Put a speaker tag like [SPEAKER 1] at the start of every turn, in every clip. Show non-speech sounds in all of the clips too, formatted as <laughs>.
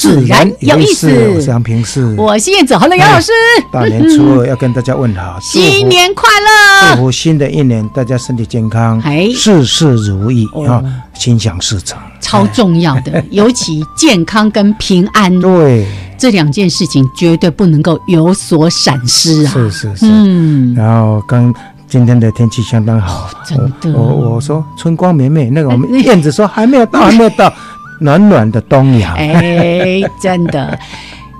[SPEAKER 1] 自然有意思。我是杨平世，
[SPEAKER 2] 我是燕子豪的杨老师。
[SPEAKER 1] 大年初二要跟大家问好，<laughs>
[SPEAKER 2] 新年快乐！
[SPEAKER 1] 祝福新的一年大家身体健康，事事如意啊，心想事成，
[SPEAKER 2] 超重要的，尤其健康跟平安，<laughs>
[SPEAKER 1] 对
[SPEAKER 2] 这两件事情绝对不能够有所闪失啊！
[SPEAKER 1] 是是是，嗯，然后刚。今天的天气相当好，
[SPEAKER 2] 真的。
[SPEAKER 1] 我我说春光明媚，那个我们 <laughs> 燕子说还没有到，还没有到，暖暖的冬阳。
[SPEAKER 2] 哎，真的。<laughs>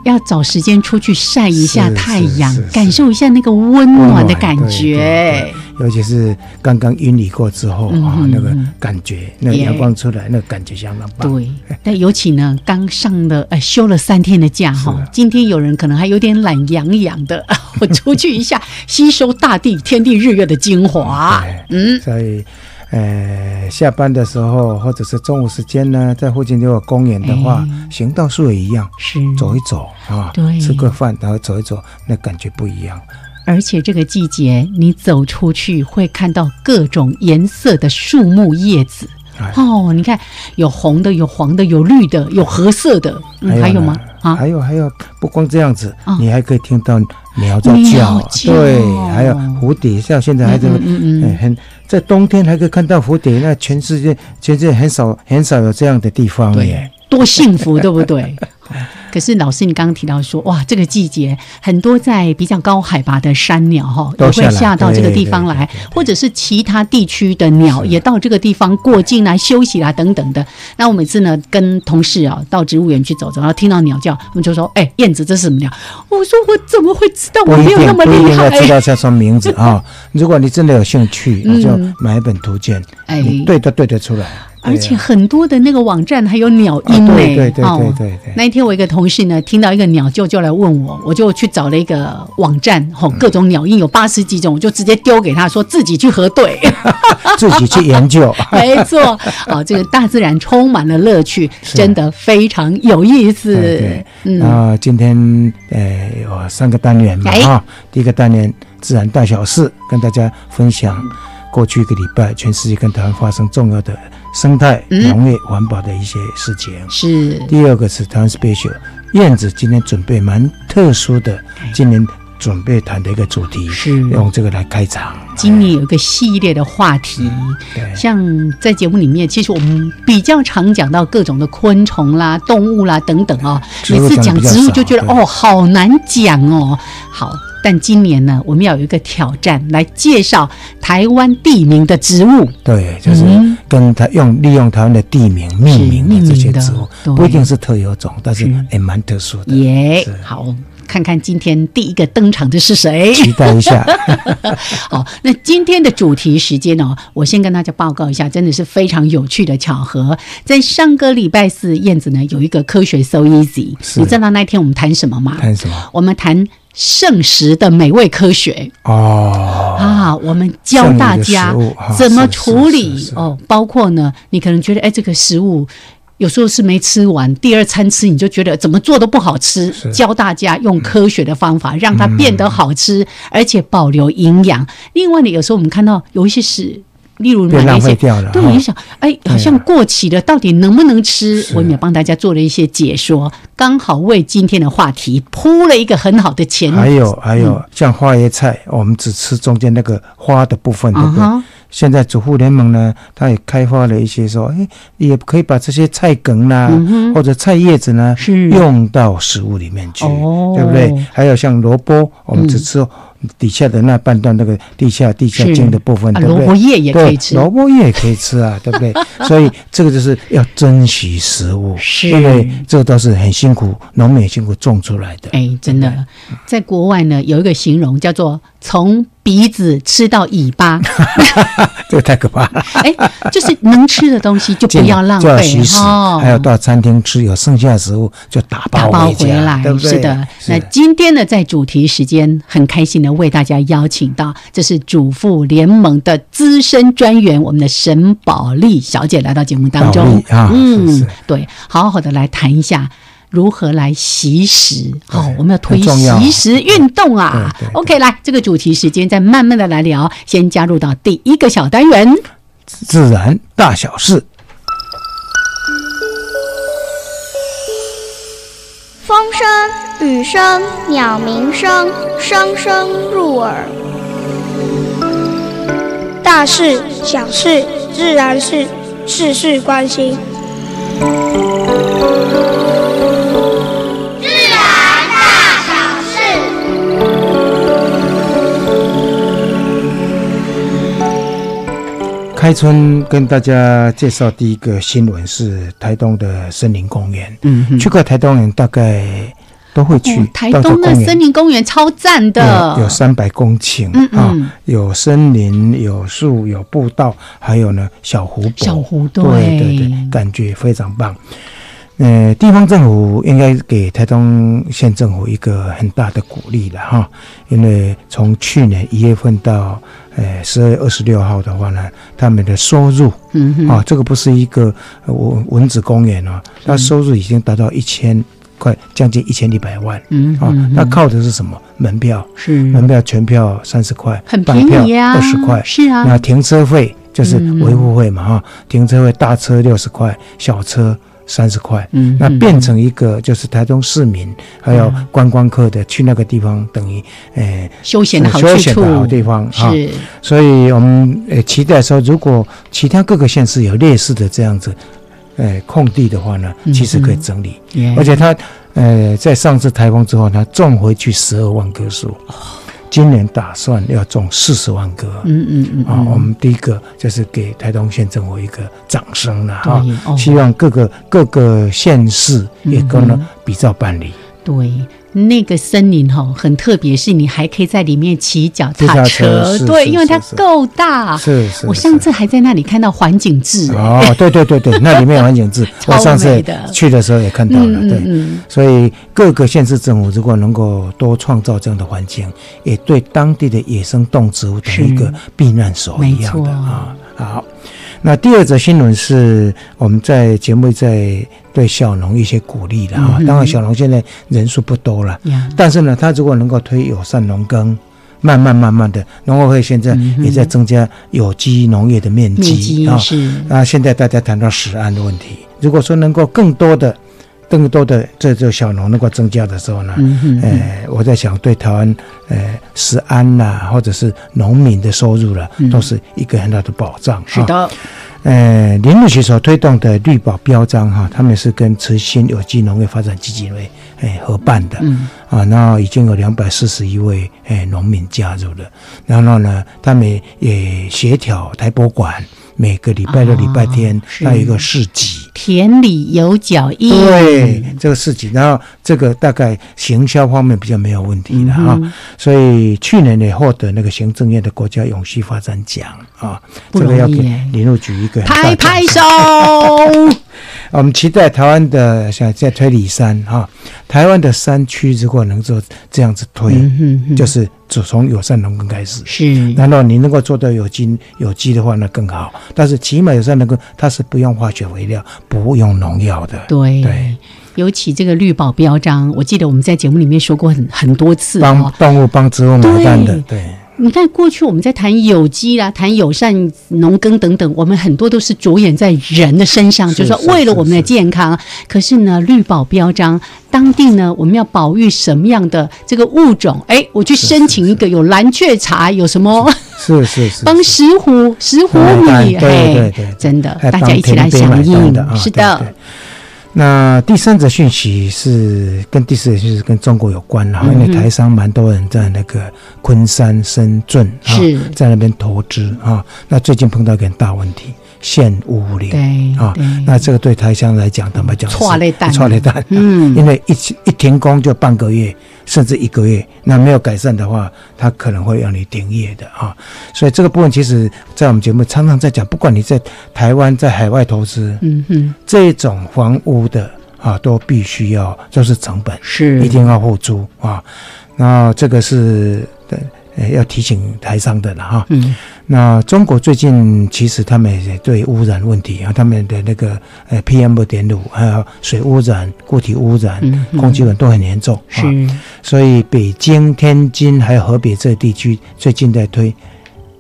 [SPEAKER 2] 要找时间出去晒一下太阳，感受一下那个温暖的感觉。
[SPEAKER 1] 尤其是刚刚晕雨过之后啊，那个感觉，那阳光出来，那感觉相当棒。
[SPEAKER 2] 对，但尤其呢，刚上了呃休了三天的假哈，今天有人可能还有点懒洋洋的，<laughs> 我出去一下，<laughs> 吸收大地天地日月的精华。
[SPEAKER 1] 嗯，所以。呃，下班的时候或者是中午时间呢，在附近如果公园的话，行道树也一样，
[SPEAKER 2] 是
[SPEAKER 1] 走一走啊，
[SPEAKER 2] 对，
[SPEAKER 1] 吃个饭然后走一走，那感觉不一样。
[SPEAKER 2] 而且这个季节，你走出去会看到各种颜色的树木叶子。哦，你看，有红的，有黄的，有绿的，有褐色的，还有吗？
[SPEAKER 1] 啊，还有还有，不光这样子，你还可以听到鸟在叫，对，还有蝴蝶，像现在还在很。在冬天还可以看到蝴蝶，那全世界全世界很少很少有这样的地方耶，
[SPEAKER 2] 多幸福，对不对？<laughs> 可是老师，你刚刚提到说，哇，这个季节很多在比较高海拔的山鸟哈，也会下到这个地方来，或者是其他地区的鸟也到这个地方过境来休息啦等等的。那我每次呢跟同事啊到植物园去走走，然后听到鸟叫，我们就说，哎，燕子这是什么鸟？我说我怎么会知道？我没有那么厉害。
[SPEAKER 1] 知道叫什么名字 <laughs> 啊？如果你真的有兴趣，你就买一本图鉴，哎，对的对得出来。
[SPEAKER 2] 而且很多的那个网站还有鸟音
[SPEAKER 1] 呢。对对对对对。
[SPEAKER 2] 那一天我一个同事呢，听到一个鸟叫就来问我，我就去找了一个网站，吼，各种鸟音有八十几种，我就直接丢给他说自己去核对，<laughs>
[SPEAKER 1] 自己去研究。<laughs>
[SPEAKER 2] 没错，哦，这个大自然充满了乐趣，真的非常有意思。
[SPEAKER 1] 嗯。啊，今天呃有三个单元嘛，哈，第一个单元自然大小事，跟大家分享过去一个礼拜全世界跟台湾发生重要的。生态、农业、环保的一些事情
[SPEAKER 2] 是。
[SPEAKER 1] 第二个是谈 special 燕子今天准备蛮特殊的，今年准备谈的一个主题
[SPEAKER 2] 是
[SPEAKER 1] 用这个来开场。
[SPEAKER 2] 今年有一个系列的话题，像在节目里面，其实我们比较常讲到各种的昆虫啦、动物啦等等哦。每次讲植物就觉得哦，好难讲哦。好。但今年呢，我们要有一个挑战，来介绍台湾地名的植物。
[SPEAKER 1] 对，就是跟它用利用台湾的地名命名的这些植物，不一定是特有种，但是也蛮特殊的。
[SPEAKER 2] 耶，好，看看今天第一个登场的是谁？
[SPEAKER 1] 期待一下。<laughs>
[SPEAKER 2] 好，那今天的主题时间呢？我先跟大家报告一下，真的是非常有趣的巧合。在上个礼拜四，燕子呢有一个科学 so easy，你知道那天我们谈什么吗？
[SPEAKER 1] 谈什么？
[SPEAKER 2] 我们谈。圣食的美味科学哦啊，我们教大家怎么处理哦，包括呢，你可能觉得哎，这个食物有时候是没吃完，第二餐吃你就觉得怎么做都不好吃，教大家用科学的方法让它变得好吃，而且保留营养。另外呢，有时候我们看到有一些是。例如买一些，对，你想，哎，好像过期了，到底能不能吃？我们也帮大家做了一些解说，刚好为今天的话题铺了一个很好的前。
[SPEAKER 1] 还有还有，像花椰菜，我们只吃中间那个花的部分，对不对？现在主妇联盟呢，它也开发了一些说，哎，也可以把这些菜梗啦，或者菜叶子呢，用到食物里面去，对不对？还有像萝卜，我们只吃。底下的那半段那个地下地下茎的部分，对不对？
[SPEAKER 2] 萝卜叶也可以吃，
[SPEAKER 1] 萝卜叶也可以吃啊，<laughs> 对不对？所以这个就是要珍惜食物，因为这个都是很辛苦，农民辛苦种出来的。
[SPEAKER 2] 哎，真的，在国外呢，有一个形容叫做。从鼻子吃到尾巴，<laughs>
[SPEAKER 1] 这个太可怕了。<laughs> 哎，
[SPEAKER 2] 就是能吃的东西就不要浪费
[SPEAKER 1] 哦。还有到餐厅吃有剩下的食物就打包
[SPEAKER 2] 回来，
[SPEAKER 1] 对不对？
[SPEAKER 2] 是的。那今天呢，在主题时间很开心的为大家邀请到，这是主妇联盟的资深专员，我们的沈宝丽小姐来到节目当中。
[SPEAKER 1] 嗯，
[SPEAKER 2] 对，好好的来谈一下。如何来习食？好，我们要推习食运动啊。OK，来这个主题时间再慢慢的来聊。先加入到第一个小单元，
[SPEAKER 1] 自然大小事。
[SPEAKER 3] 风声、雨声、鸟鸣声，声声入耳。大事、小事、自然事，事事关心。
[SPEAKER 1] 开春跟大家介绍第一个新闻是台东的森林公园。嗯，去过台东人大概都会去。
[SPEAKER 2] 台东的森林公园超赞的，
[SPEAKER 1] 有三百公顷啊，有森林、有树、有步道，还有呢小湖。
[SPEAKER 2] 小湖
[SPEAKER 1] 对对对，感觉非常棒。呃，地方政府应该给台东县政府一个很大的鼓励了哈，因为从去年一月份到呃十二月二十六号的话呢，他们的收入，嗯啊，这个不是一个文文字公园哦，它收入已经达到一千块，将近一千一百万，嗯啊，那靠的是什么？门票
[SPEAKER 2] 是
[SPEAKER 1] 门票全票三十块，
[SPEAKER 2] 很便宜啊，
[SPEAKER 1] 二十块
[SPEAKER 2] 是啊，
[SPEAKER 1] 那停车费就是维护费嘛哈，停车费大车六十块，小车。三十块，嗯，那变成一个就是台中市民还有观光客的去那个地方，等于诶
[SPEAKER 2] 休闲的好
[SPEAKER 1] 休闲的好地方
[SPEAKER 2] 啊。是，
[SPEAKER 1] 所以我们诶期待说，如果其他各个县市有类似的这样子诶空地的话呢，其实可以整理，而且它呃在上次台风之后，它种回去十二万棵树。今年打算要种四十万棵，嗯嗯嗯，啊，我们第一个就是给台东县政府一个掌声了哈，希望各个各个县市也跟呢比照办理，
[SPEAKER 2] 对。那个森林哈很特别，是你还可以在里面骑脚踏
[SPEAKER 1] 车，
[SPEAKER 2] 对，因为它够大。
[SPEAKER 1] 是是。
[SPEAKER 2] 我上次还在那里看到环境志
[SPEAKER 1] 哦，对对对对，<laughs> 那里面有环境志，我上次去的时候也看到了。对，所以各个县市政府如果能够多创造这样的环境，也对当地的野生动植物的一个避难所一样的啊。好，那第二则新闻是我们在节目在。对小农一些鼓励的哈，当然小农现在人数不多了，但是呢，他如果能够推友善农耕，慢慢慢慢的，农委会现在也在增加有机农业的面积
[SPEAKER 2] 啊。
[SPEAKER 1] 啊，现在大家谈到食安的问题，如果说能够更多的、更多的这种小农能够增加的时候呢，呃，我在想对台湾呃食安呐，或者是农民的收入了，都是一个很大的保障。
[SPEAKER 2] 是的。
[SPEAKER 1] 呃，林务局所推动的绿保标章哈，他们是跟慈心有机农业发展基金会哎合办的，嗯啊，然后已经有两百四十一位哎农民加入了，然后呢，他们也协调台博馆。每个礼拜六、礼拜天，它有一个市集，
[SPEAKER 2] 田里有脚印。
[SPEAKER 1] 对，这个事情，然后这个大概行销方面比较没有问题的哈。所以去年也获得那个行政院的国家永续发展奖啊，这个要给林路局一个
[SPEAKER 2] 拍拍手。<laughs>
[SPEAKER 1] 我们期待台湾的像在推理山哈，台湾的山区如果能做这样子推，就是只从友善农耕开始。
[SPEAKER 2] 是，
[SPEAKER 1] 难道你能够做到有机有机的话，那更好。但是起码友善农耕，它是不用化学肥料，不用农药的。
[SPEAKER 2] 对对，尤其这个绿保标章，我记得我们在节目里面说过很很多次，
[SPEAKER 1] 帮动物帮植物买单的。对。
[SPEAKER 2] 你看过去我们在谈有机啦，谈友善农耕等等，我们很多都是着眼在人的身上，就是说为了我们的健康。可是呢，绿保标章当地呢，我们要保育什么样的这个物种？哎，我去申请一个有蓝雀茶，有什么？
[SPEAKER 1] 是是是，
[SPEAKER 2] 帮石斛石斛米，
[SPEAKER 1] 对对对，
[SPEAKER 2] 真的，大家一起来响应，是的。
[SPEAKER 1] 那第三则讯息是跟第四则讯息跟中国有关哈，因为台商蛮多人在那个昆山、深圳啊，在那边投资啊，那最近碰到一个大问题。限屋龄啊，那这个对台商来讲，他们讲
[SPEAKER 2] 错雷弹，
[SPEAKER 1] 错雷弹，嗯，<laughs> 因为一一停工就半个月，甚至一个月，那没有改善的话，他可能会让你停业的啊。所以这个部分，其实，在我们节目常常在讲，不管你在台湾在海外投资，嗯哼，这种房屋的啊，都必须要，就是成本
[SPEAKER 2] 是
[SPEAKER 1] 一定要付出啊。那这个是对。要提醒台商的了哈。嗯，那中国最近其实他们也对污染问题啊，他们的那个呃 PM 二点五，还有水污染、固体污染、空气污染都很严重。
[SPEAKER 2] 是，
[SPEAKER 1] 所以北京、天津还有河北这地区最近在推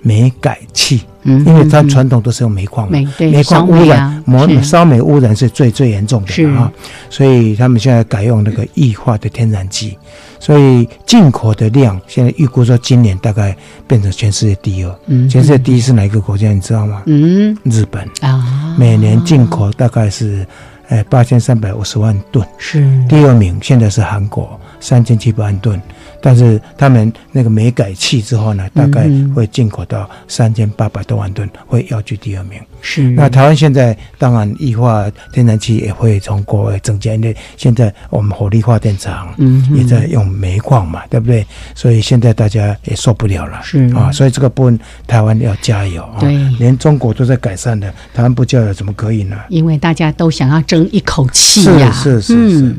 [SPEAKER 1] 煤改气。嗯，因为它传统都是用煤矿，
[SPEAKER 2] 煤
[SPEAKER 1] 煤矿污染、磨烧煤污染是最最严重的啊，所以他们现在改用那个液化的天然气。所以进口的量现在预估说今年大概变成全世界第二。嗯，全世界第一是哪一个国家？你知道吗？嗯，日本啊，每年进口大概是，呃，八千三百五十万吨。
[SPEAKER 2] 是。
[SPEAKER 1] 第二名现在是韩国，三千七百万吨。但是他们那个煤改气之后呢，大概会进口到三千八百多万吨，会要居第二名。
[SPEAKER 2] 是。
[SPEAKER 1] 那台湾现在当然液化天然气也会从国外增加，因为现在我们火力发电厂也在用煤矿嘛，对不对？所以现在大家也受不了了。
[SPEAKER 2] 是
[SPEAKER 1] 啊，所以这个部分台湾要加油啊！
[SPEAKER 2] 对，
[SPEAKER 1] 连中国都在改善的，台湾不加油怎么可以呢？
[SPEAKER 2] 因为大家都想要争一口气
[SPEAKER 1] 呀。是是是是。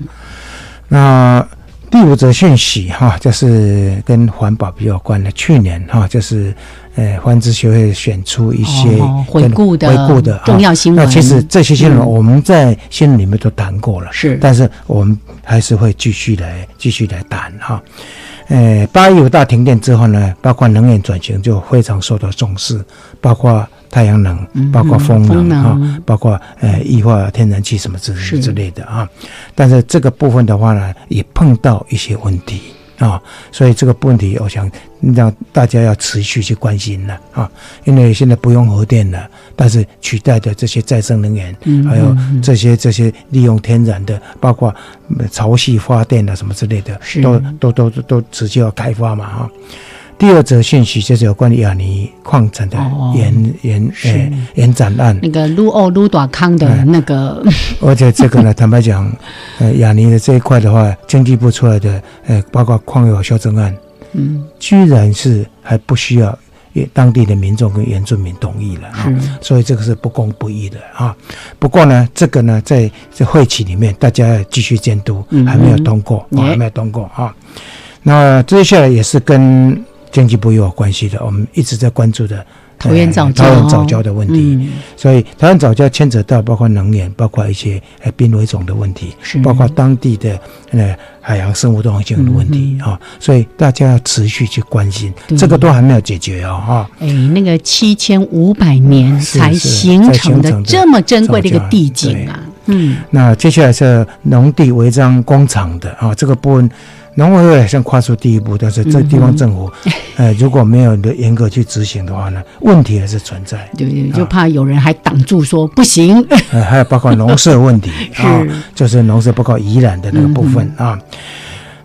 [SPEAKER 1] 那。第五则讯息哈，就是跟环保比较关的。去年哈，就是呃，环资学会选出一些
[SPEAKER 2] 回顾的
[SPEAKER 1] 回顾的
[SPEAKER 2] 重要新闻。
[SPEAKER 1] 那其实这些新闻我们在新闻里面都谈过了，
[SPEAKER 2] 是，
[SPEAKER 1] 但是我们还是会继续来继续来谈哈。呃，八一五大停电之后呢，包括能源转型就非常受到重视，包括。太阳能，包括风能啊，包括呃液化天然气什么之之类的啊，但是这个部分的话呢，也碰到一些问题啊，所以这个问题，我想让大家要持续去关心了啊，因为现在不用核电了，但是取代的这些再生能源，还有这些这些利用天然的，包括潮汐发电啊什么之类的，都都都都直接要开发嘛哈。第二则信息就是有关于亚尼矿产的延延诶延展案，
[SPEAKER 2] 那个卢奥卢达康的那个，<laughs>
[SPEAKER 1] 而且这个呢，坦白讲，<laughs> 呃，亚尼的这一块的话，经济部出来的，呃，包括矿业修正案，嗯，居然是还不需要当地的民众跟原住民同意了啊，所以这个是不公不义的啊。不过呢，这个呢，在这会期里面，大家要继续监督，还没有通过，还没有通过啊。那接下来也是跟。经济部也有关系的，我们一直在关注的
[SPEAKER 2] 桃园早
[SPEAKER 1] 桃园早教的问题，所以桃园早教牵扯到包括能源，包括一些呃濒危种的问题，包括当地的呃海洋生物多样性的问题啊，所以大家要持续去关心，这个都还没有解决哦哈。
[SPEAKER 2] 哎，那个七千五百年才形成的这么珍贵的一个地景啊，
[SPEAKER 1] 嗯，那接下来是农地违章工厂的啊，这个部分。农委会像跨出第一步，但是这地方政府，<laughs> 呃，如果没有的严格去执行的话呢，问题还是存在。
[SPEAKER 2] 对对，就怕有人还挡住说不行。
[SPEAKER 1] 呃，还有包括农舍问题 <laughs> 啊，就是农舍包括宜兰的那个部分啊。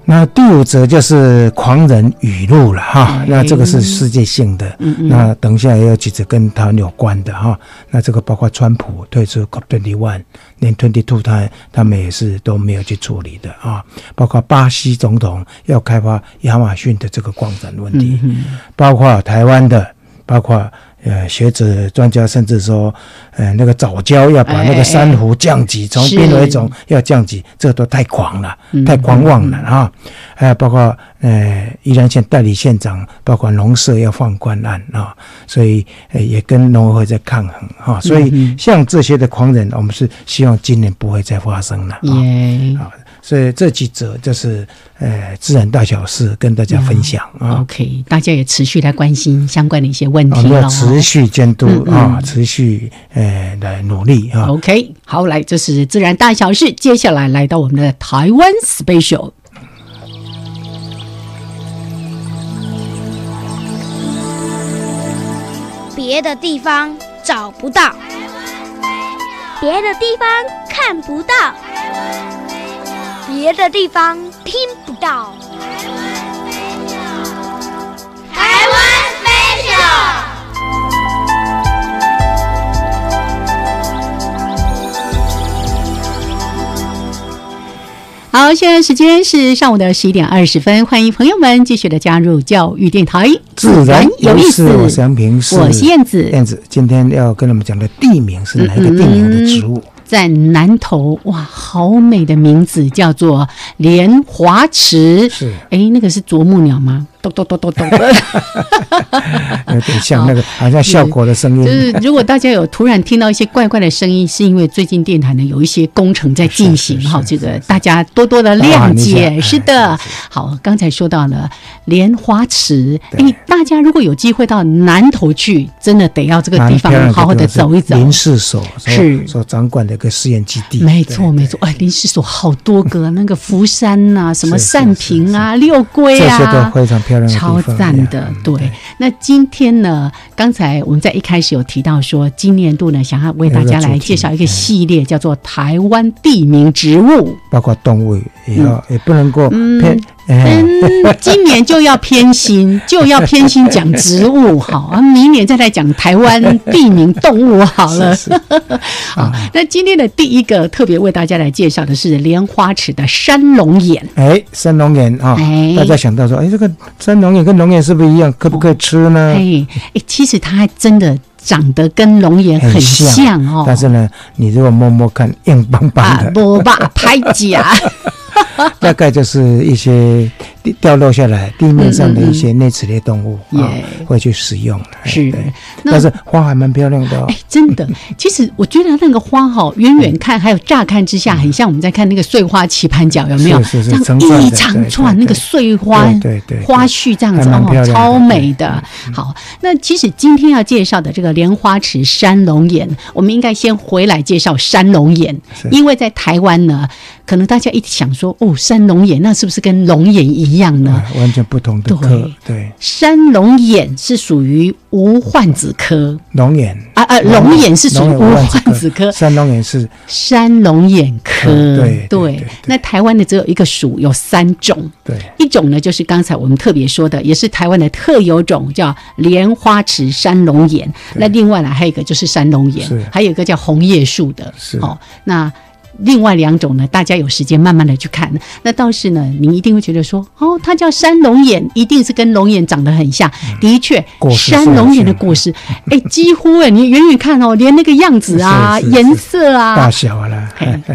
[SPEAKER 1] 那第五则就是狂人语录了哈，那这个是世界性的。那等一下也有几则跟他有关的哈。那这个包括川普退出 COP twenty one，连 twenty two 他他们也是都没有去处理的啊。包括巴西总统要开发亚马逊的这个矿产问题，包括台湾的，包括。呃，学者、专家甚至说，呃，那个早教要把那个珊瑚降级，从濒危种要降级，这都太狂了，太狂妄了啊！还有包括呃，宜兰县代理县长，包括农社要放宽案啊，所以呃也跟农委会在抗衡哈。所以像这些的狂人，我们是希望今年不会再发生了啊。所以这几则就是呃自然大小事跟大家分享啊。
[SPEAKER 2] OK，大家也持续来关心相关的一些问题
[SPEAKER 1] 了，持续监督啊，持续呃来努力啊。
[SPEAKER 2] OK，好，来，这是自然大小事，接下来来到我们的台湾 Special。
[SPEAKER 3] 别的地方找不到，别的地方看不到，别的地方听不到。台湾 special。
[SPEAKER 2] 好，现在时间是上午的十一点二十分，欢迎朋友们继续的加入教育电台，
[SPEAKER 1] 自然有意思。我是杨平，
[SPEAKER 2] 我是燕子。
[SPEAKER 1] 燕子今天要跟你们讲的地名是哪一个地名的植物？
[SPEAKER 2] 在南头，哇，好美的名字，叫做莲华池。
[SPEAKER 1] 是，
[SPEAKER 2] 哎，那个是啄木鸟吗？咚咚咚咚咚，
[SPEAKER 1] 有点像那个，好像效果的声音。<laughs>
[SPEAKER 2] 就是如果大家有突然听到一些怪怪的声音，是因为最近电台呢有一些工程在进行哈，这个大家多多的谅解。是的，好，刚才说到了莲花池，哎，大家如果有机会到南头去，真的得要这个地方好好的走一走。
[SPEAKER 1] 林氏所是所掌管的一个试验基地，
[SPEAKER 2] 没错没错。哎，林氏所好多个，<laughs> 那个福山呐，什么善平啊，六龟啊，
[SPEAKER 1] 这些都非常漂亮。
[SPEAKER 2] 超赞的，对。那今天呢？刚才我们在一开始有提到说，今年度呢，想要为大家来介绍一个系列，叫做台湾地名植物，
[SPEAKER 1] 包括动物也要，也不能够偏。
[SPEAKER 2] 嗯，今年就要偏心，就要偏心讲植物好 <laughs> 啊，明年再来讲台湾地名动物好了。<laughs> 好，那今天的第一个特别为大家来介绍的是莲花池的山龙眼。
[SPEAKER 1] 哎，山龙眼啊，大家想到说，哎，这个山龙眼跟龙眼是不是一样？可不可以吃呢？
[SPEAKER 2] 哎，哎，其实它还真的长得跟龙眼很像哦。
[SPEAKER 1] 但是呢，你如果摸摸看，硬邦邦的，
[SPEAKER 2] 摸吧，拍假。<laughs> <laughs>
[SPEAKER 1] 大概就是一些掉落下来地面上的一些啮齿类动物啊，会去使用。
[SPEAKER 2] 是，
[SPEAKER 1] 但是花还蛮漂亮的。
[SPEAKER 2] 哎，真的，<laughs> 其实我觉得那个花哈，远远看还有乍看之下，很像我们在看那个碎花棋盘角，有没有？
[SPEAKER 1] 是是
[SPEAKER 2] 是，一长串那个碎花，
[SPEAKER 1] 对对，
[SPEAKER 2] 花絮这样子哦，超美的。好，那其实今天要介绍的这个莲花池山龙眼，我们应该先回来介绍山龙眼，因为在台湾呢。可能大家一想说，哦，山龙眼那是不是跟龙眼一样呢？
[SPEAKER 1] 完全不同的科。对，
[SPEAKER 2] 山龙眼是属于无患子科。
[SPEAKER 1] 龙眼
[SPEAKER 2] 啊啊，龙眼是属于无患子科。
[SPEAKER 1] 山龙眼是
[SPEAKER 2] 山龙眼科。
[SPEAKER 1] 对
[SPEAKER 2] 对。那台湾的只有一个属，有三种。
[SPEAKER 1] 对。
[SPEAKER 2] 一种呢，就是刚才我们特别说的，也是台湾的特有种，叫莲花池山龙眼。那另外呢，还有一个就是山龙眼，还有一个叫红叶树的。
[SPEAKER 1] 是。
[SPEAKER 2] 哦，那。另外两种呢，大家有时间慢慢的去看。那倒是呢，您一定会觉得说，哦，它叫山龙眼，一定是跟龙眼长得很像。的确，山龙眼的果实，<laughs> 哎，几乎哎，你远远看哦，连那个样子啊、颜色啊、
[SPEAKER 1] 大小啊，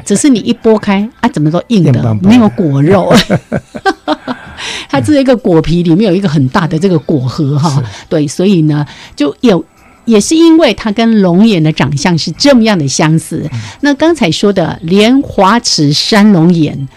[SPEAKER 2] 只是你一剥开啊，怎么都硬的，没有果肉。<laughs> 它这一个果皮里面有一个很大的这个果核哈，对，所以呢，就有。也是因为它跟龙眼的长相是这么样的相似。那刚才说的莲花池山龙眼，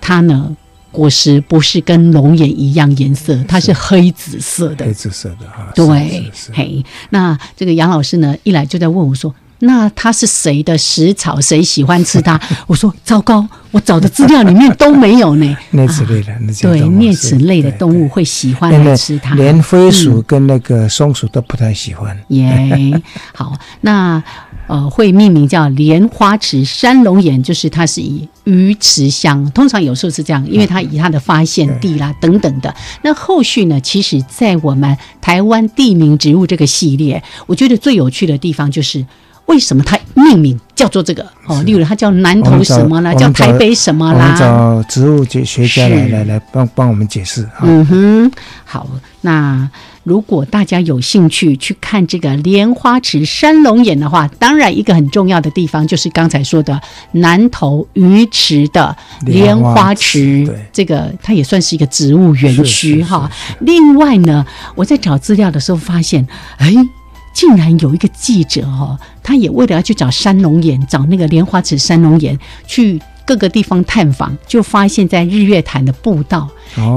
[SPEAKER 2] 它呢果实不是跟龙眼一样颜色，它是黑紫色的。
[SPEAKER 1] 黑紫色的哈。
[SPEAKER 2] 对，嘿，那这个杨老师呢，一来就在问我说。那它是谁的食草？谁喜欢吃它？<laughs> 我说糟糕，我找的资料里面都没有呢。<laughs>
[SPEAKER 1] 啮齿类的，
[SPEAKER 2] 对，啮齿类的动物会喜欢来吃它，
[SPEAKER 1] 连飞鼠跟那个松鼠都不太喜欢。
[SPEAKER 2] 耶，好，那呃，会命名叫莲花池山龙眼，就是它是以鱼池乡，通常有时候是这样，因为它以它的发现地啦等等的。那后续呢，其实，在我们台湾地名植物这个系列，我觉得最有趣的地方就是。为什么它命名叫做这个？哦，例如它叫南投什么啦，叫台北什么啦？
[SPEAKER 1] 找植物学学家来来来帮帮我们解释。
[SPEAKER 2] 嗯哼，好。那如果大家有兴趣去看这个莲花池山龙眼的话，当然一个很重要的地方就是刚才说的南投鱼池的莲花池，这个它也算是一个植物园区哈。另外呢，我在找资料的时候发现，哎。竟然有一个记者哦，他也为了要去找山龙眼，找那个莲花池山龙眼，去各个地方探访，就发现，在日月潭的步道，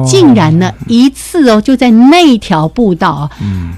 [SPEAKER 2] 竟然呢一次哦，就在那条步道，嗯。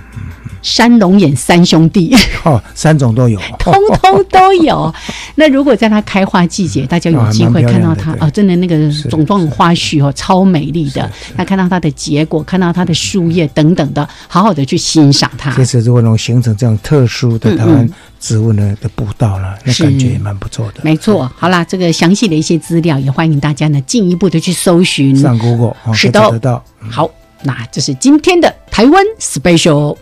[SPEAKER 2] 山龙眼三兄弟 <laughs>
[SPEAKER 1] 哦，三种都有，<laughs>
[SPEAKER 2] 通通都有。那如果在它开花季节，大家有机会看到它哦，真的那个种状花絮哦，超美丽的。那看到它的结果，看到它的树叶等等的，好好的去欣赏它。
[SPEAKER 1] 其实如果能形成这样特殊的台湾植物呢的步道了，那感觉也蛮不错的。
[SPEAKER 2] 没错，好啦，这个详细的一些资料也欢迎大家呢进一步的去搜寻。
[SPEAKER 1] 上 Google 是的，得到。
[SPEAKER 2] 好，那这是今天的台湾 Special。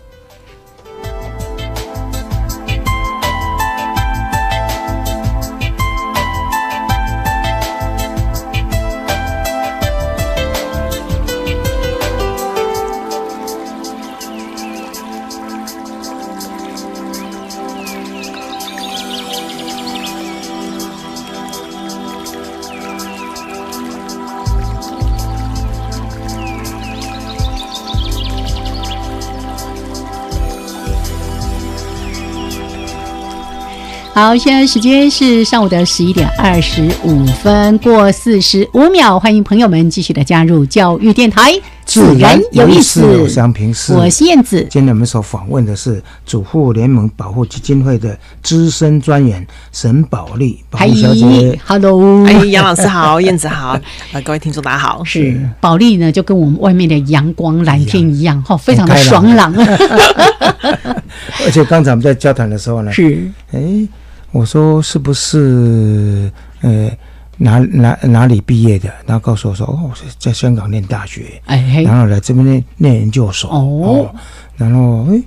[SPEAKER 2] 好，现在时间是上午的十一点二十五分过四十五秒，欢迎朋友们继续的加入教育电台，
[SPEAKER 1] 自然有意思。香平是，
[SPEAKER 2] 我是燕子。
[SPEAKER 1] 今天我们所访问的是主妇联盟保护基金会的资深专员沈宝丽宝丽小姐。
[SPEAKER 2] Hello，
[SPEAKER 4] 哎，杨老师好，燕子好，呃，<laughs> 各位听众大家好。
[SPEAKER 2] 是宝丽呢，就跟我们外面的阳光蓝天一样，哈，非常的爽朗。<laughs>
[SPEAKER 1] 而且刚才我们在交谈的时候呢，<laughs>
[SPEAKER 2] 是，
[SPEAKER 1] 哎。我说是不是呃哪哪哪里毕业的？然后告诉我说哦，我是在香港念大学，哎，然后来这边念念研究所哦，然后哎，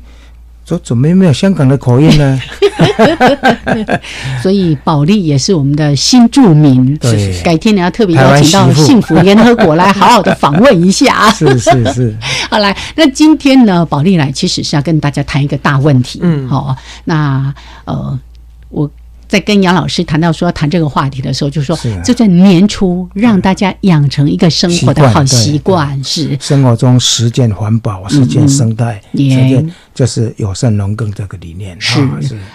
[SPEAKER 1] 说怎么没有香港的口音呢？<laughs>
[SPEAKER 2] 所以保利也是我们的新住民，
[SPEAKER 1] 对，
[SPEAKER 2] 改天你要特别邀请到幸福联合国来好好的访问一下。
[SPEAKER 1] 是 <laughs> 是是，<laughs>
[SPEAKER 2] 好来，那今天呢，保利来其实是要跟大家谈一个大问题，嗯，好，那呃。我在跟杨老师谈到说谈这个话题的时候，就说就在年初让大家养成一个生活的好习惯，是
[SPEAKER 1] 生活中实践环保、实践生态、实践就是友善农耕这个理念。
[SPEAKER 2] 是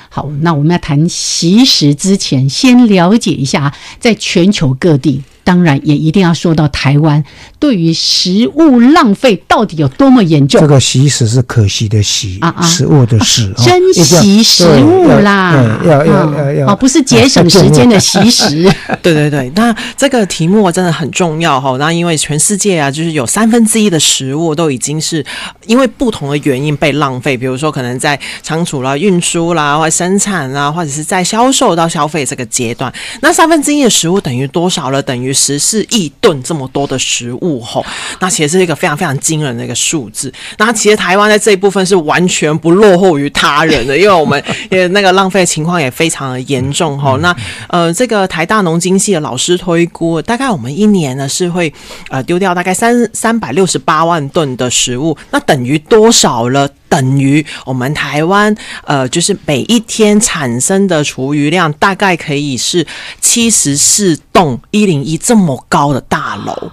[SPEAKER 2] 好，那我们要谈习食之前，先了解一下在全球各地。当然也一定要说到台湾对于食物浪费到底有多么严重。
[SPEAKER 1] 这个“惜食”是可惜的“惜”，食物的“食”，
[SPEAKER 2] 珍惜食物啦，
[SPEAKER 1] 要要要要
[SPEAKER 2] 哦，不是节省时间的“惜食”。<laughs>
[SPEAKER 4] 对对对，<laughs> 那这个题目真的很重要哈。那因为全世界啊，就是有三分之一的食物都已经是因为不同的原因被浪费，比如说可能在仓储啦、运输啦，或生产啦，或者是在销售到消费这个阶段，那三分之一的食物等于多少了？等于。十四亿吨这么多的食物吼，那其实是一个非常非常惊人的一个数字。那其实台湾在这一部分是完全不落后于他人的，<laughs> 因为我们 <laughs> 也那个浪费情况也非常的严重吼。那呃，这个台大农经系的老师推估，大概我们一年呢是会呃丢掉大概三三百六十八万吨的食物，那等于多少了？等于我们台湾，呃，就是每一天产生的厨余量大概可以是七十四栋一零一这么高的大楼，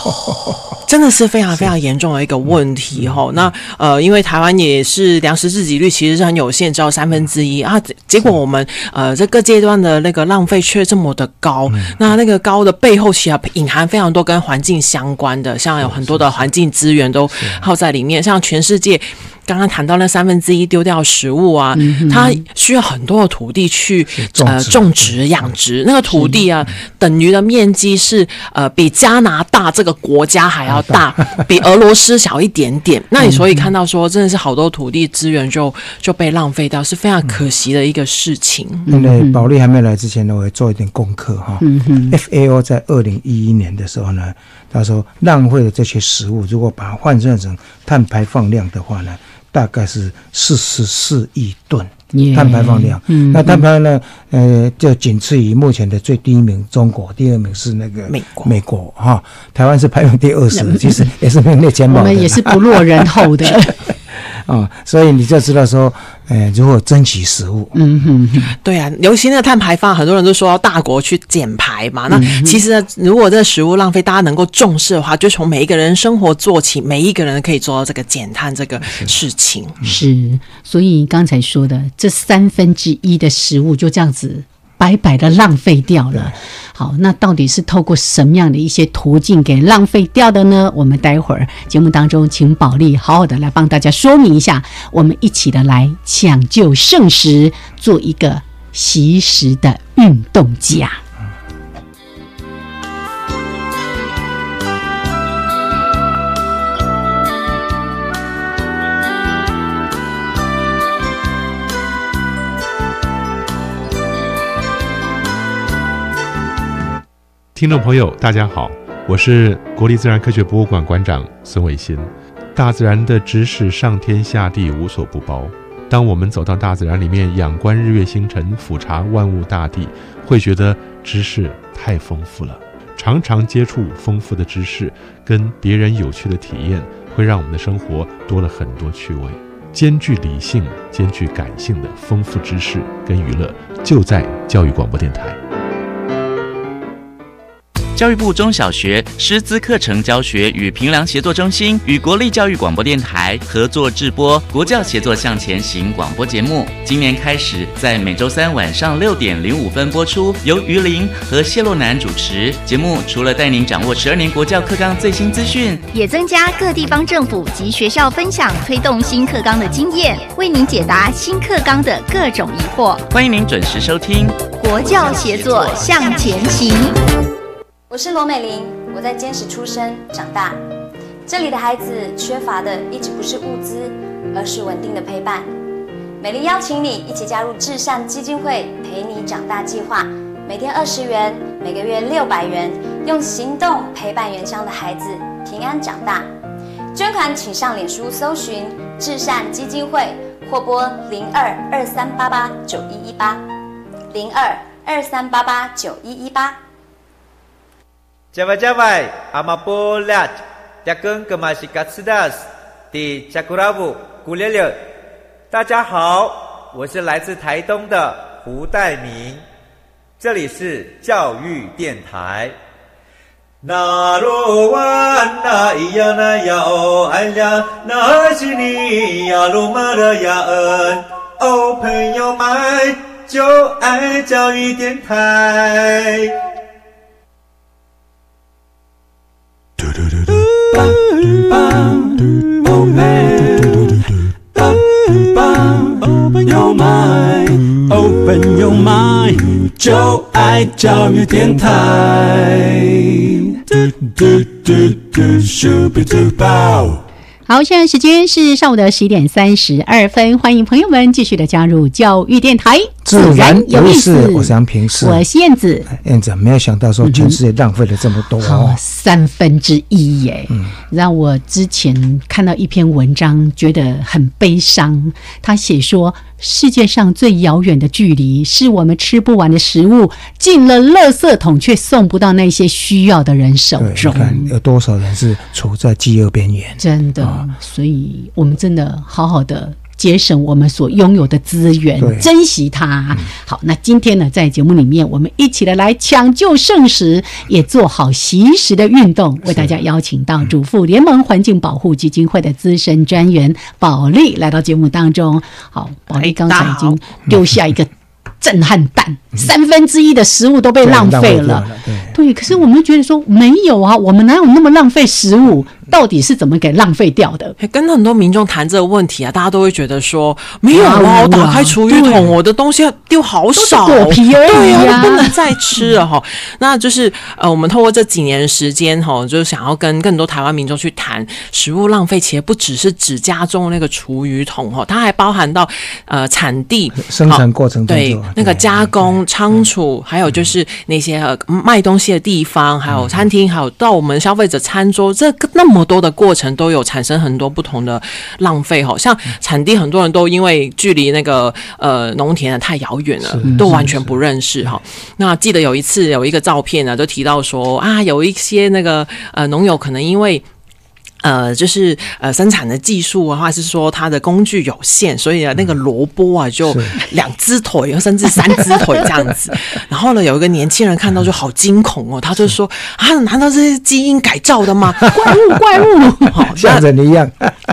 [SPEAKER 4] <laughs> 真的是非常非常严重的一个问题哈。那呃，因为台湾也是粮食自给率其实是很有限，只有三分之一啊。结果我们呃这个阶段的那个浪费却这么的高，那那个高的背后其实隐含非常多跟环境相关的，像有很多的环境资源都耗在里面，像全世界。刚刚谈到那三分之一丢掉食物啊，它需要很多的土地去呃种植养殖，那个土地啊，等于的面积是呃比加拿大这个国家还要大，<laughs> 比俄罗斯小一点点。<laughs> 那你所以看到说，真的是好多土地资源就就被浪费掉，是非常可惜的一个事情。
[SPEAKER 1] 因为保利还没来之前呢，我会做一点功课哈。嗯 FAO 在二零一一年的时候呢，他说浪费的这些食物，如果把它换算成碳排放量的话呢？大概是四十四亿吨碳排放量，嗯那碳排放量呃，就仅次于目前的最低名中国，第二名是那个
[SPEAKER 4] 美国，
[SPEAKER 1] 美国哈，台湾是排名第二十，<laughs> 其实也是名列前茅，
[SPEAKER 2] 我们也是不落人后的。<laughs>
[SPEAKER 1] 啊，所以你就知道说，哎，如何珍惜食物？
[SPEAKER 4] 嗯哼，对啊，尤其那个碳排放，很多人都说大国去减排嘛。那其实如果这个食物浪费大家能够重视的话，就从每一个人生活做起，每一个人可以做到这个减碳这个事情。
[SPEAKER 2] 是，所以刚才说的这三分之一的食物就这样子白白的浪费掉了。好，那到底是透过什么样的一些途径给浪费掉的呢？我们待会儿节目当中，请宝莉好好的来帮大家说明一下。我们一起的来抢救圣食，做一个习食的运动家。
[SPEAKER 5] 听众朋友，大家好，我是国立自然科学博物馆馆长孙伟新。大自然的知识上天下地无所不包。当我们走到大自然里面，仰观日月星辰，俯察万物大地，会觉得知识太丰富了。常常接触丰富的知识，跟别人有趣的体验，会让我们的生活多了很多趣味。兼具理性、兼具感性的丰富知识跟娱乐，就在教育广播电台。
[SPEAKER 6] 教育部中小学师资课程教学与评量协作中心与国立教育广播电台合作制播国教协作向前行广播节目，今年开始在每周三晚上六点零五分播出，由于林和谢洛南主持。节目除了带您掌握十二年国教课纲最新资讯，
[SPEAKER 7] 也增加各地方政府及学校分享推动新课纲的经验，为您解答新课纲的各种疑惑。
[SPEAKER 6] 欢迎您准时收听
[SPEAKER 7] 国教协作向前行。
[SPEAKER 8] 我是罗美玲，我在坚持出生长大，这里的孩子缺乏的一直不是物资，而是稳定的陪伴。美玲邀请你一起加入至善基金会陪你长大计划，每天二十元，每个月六百元，用行动陪伴原乡的孩子平安长大。捐款请上脸书搜寻至善基金会，或拨零二二三八八九一一八零二二三八八九一一八。
[SPEAKER 9] 加外加外，阿玛波拉，扎根格玛西卡斯达斯，的加古拉布古列列。大家好，我是来自台东的胡代明，这里是教育电台。那罗哇那咿呀那呀哦哎呀，那是你呀鲁玛的呀恩哦，朋友们就爱教育电台。Open your mind，就爱教育电台。
[SPEAKER 2] 好，现在时间是上午的十一点三十二分，欢迎朋友们继续的加入教育电台。
[SPEAKER 1] 自然有意思，我是杨平，
[SPEAKER 2] 我是燕子。
[SPEAKER 1] 燕子，没有想到说全世界浪费了这么多，
[SPEAKER 2] 三分之一耶！让我之前看到一篇文章，觉得很悲伤。他写说，世界上最遥远的距离，是我们吃不完的食物进了垃圾桶，却送不到那些需要的人手中。
[SPEAKER 1] 有多少人是处在饥饿边缘？
[SPEAKER 2] 真的，所以我们真的好好的。节省我们所拥有的资源，珍惜它。好，那今天呢，在节目里面，我们一起的来抢救圣食，也做好习食的运动。为大家邀请到主妇联盟环境保护基金会的资深专员保利来到节目当中。好，保利刚才已经丢下一个震撼弹，三分之一的食物都被浪费了。对，可是我们觉得说没有啊，我们哪有那么浪费食物？到底是怎么给浪费掉的？
[SPEAKER 4] 跟很多民众谈这个问题啊，大家都会觉得说没有啊，我打开厨余桶，我的东西要丢好少，
[SPEAKER 2] 果皮而
[SPEAKER 4] 已啊，不能再吃了哈。那就是呃，我们透过这几年时间哈，就是想要跟更多台湾民众去谈食物浪费，其实不只是指家中那个厨余桶哈，它还包含到呃产地
[SPEAKER 1] 生产过程
[SPEAKER 4] 对那个加工仓储，还有就是那些卖东西的地方，还有餐厅，还有到我们消费者餐桌，这个那么。这么多的过程都有产生很多不同的浪费，好像产地很多人都因为距离那个呃农田太遥远了，都完全不认识哈。那记得有一次有一个照片呢，就提到说啊，有一些那个呃农友可能因为。呃，就是呃，生产的技术啊，或者是说它的工具有限，所以啊，那个萝卜啊，就两只腿，甚至三只腿这样子。<laughs> 然后呢，有一个年轻人看到就好惊恐哦，他就说啊，难道这是基因改造的吗？<laughs> 怪物，怪物！<laughs>
[SPEAKER 1] 好，像着你一样。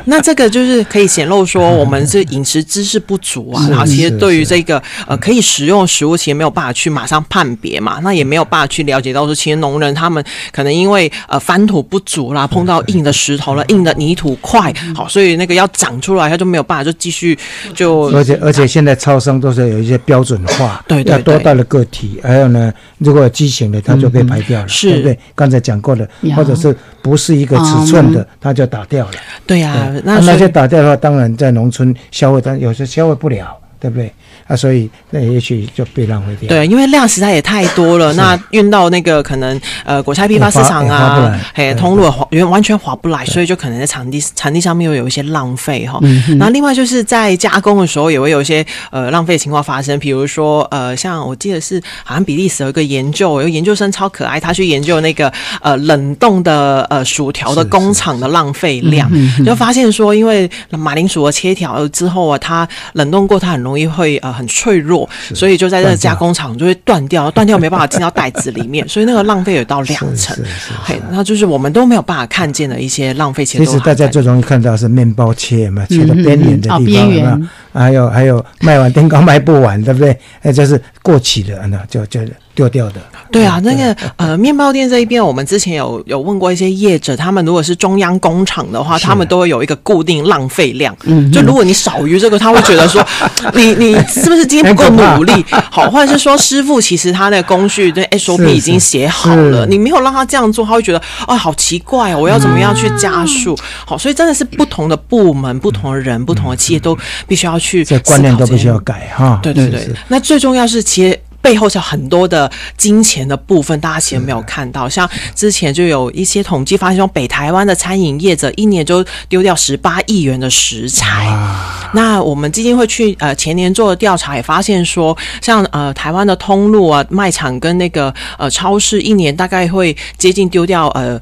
[SPEAKER 4] 那这个就是可以显露说，我们是饮食知识不足啊。然后其实对于这个呃可以食用食物，其实没有办法去马上判别嘛。那也没有办法去了解到说，其实农人他们可能因为呃翻土不足啦，碰到硬的石头。好了，硬的泥土块，好，所以那个要长出来，它就没有办法，就继续就。
[SPEAKER 1] 而且而且现在超生都是有一些标准化，
[SPEAKER 4] 对对，
[SPEAKER 1] 多大的个体，还有呢，如果畸形的，它就被排掉了，对不对？刚才讲过的，或者是不是一个尺寸的，它就打掉了。
[SPEAKER 4] 对呀，
[SPEAKER 1] 那那些打掉的话，当然在农村消费，但有些消费不了，对不对？啊，所以那也许就被浪费掉。
[SPEAKER 4] 对，因为量实在也太多了，那运到那个可能呃国菜批发市场啊，嘿，通路划完完全划不来，所以就可能在场地场地上面又有一些浪费哈。然后另外就是在加工的时候也会有一些呃浪费情况发生，比如说呃像我记得是好像比利时有一个研究，有研究生超可爱，他去研究那个呃冷冻的呃薯条的工厂的浪费量，就发现说，因为马铃薯的切条之后啊，它冷冻过，它很容易会呃。很脆弱，所以就在这个加工厂就会断掉，<laughs> 断掉没办法进到袋子里面，所以那个浪费 <laughs> 有到两成。嘿，那就是我们都没有办法看见的一些浪费。
[SPEAKER 1] 其实大家最容易看到是面包切嘛，切的边缘的地方嘛，还有还有卖完蛋糕卖不完，对不对？哎就是过期的，那就就。丢掉的，
[SPEAKER 4] 对啊，那个呃，面包店这一边，我们之前有有问过一些业者，他们如果是中央工厂的话，他们都会有一个固定浪费量。嗯，就如果你少于这个，他会觉得说，<laughs> 你你是不是今天不够努力？好，或者是说师傅其实他的工序对 SOP 已经写好了，你没有让他这样做，他会觉得啊，好奇怪哦，我要怎么样去加速？好，所以真的是不同的部门、不同的人、不同的企业都必须要去
[SPEAKER 1] 这观念都必须要改哈。
[SPEAKER 4] 对对对，那最重要是其实。背后是很多的金钱的部分，大家其实没有看到。像之前就有一些统计发现，说北台湾的餐饮业者一年就丢掉十八亿元的食材。那我们基金会去呃前年做的调查也发现说，像呃台湾的通路啊卖场跟那个呃超市，一年大概会接近丢掉呃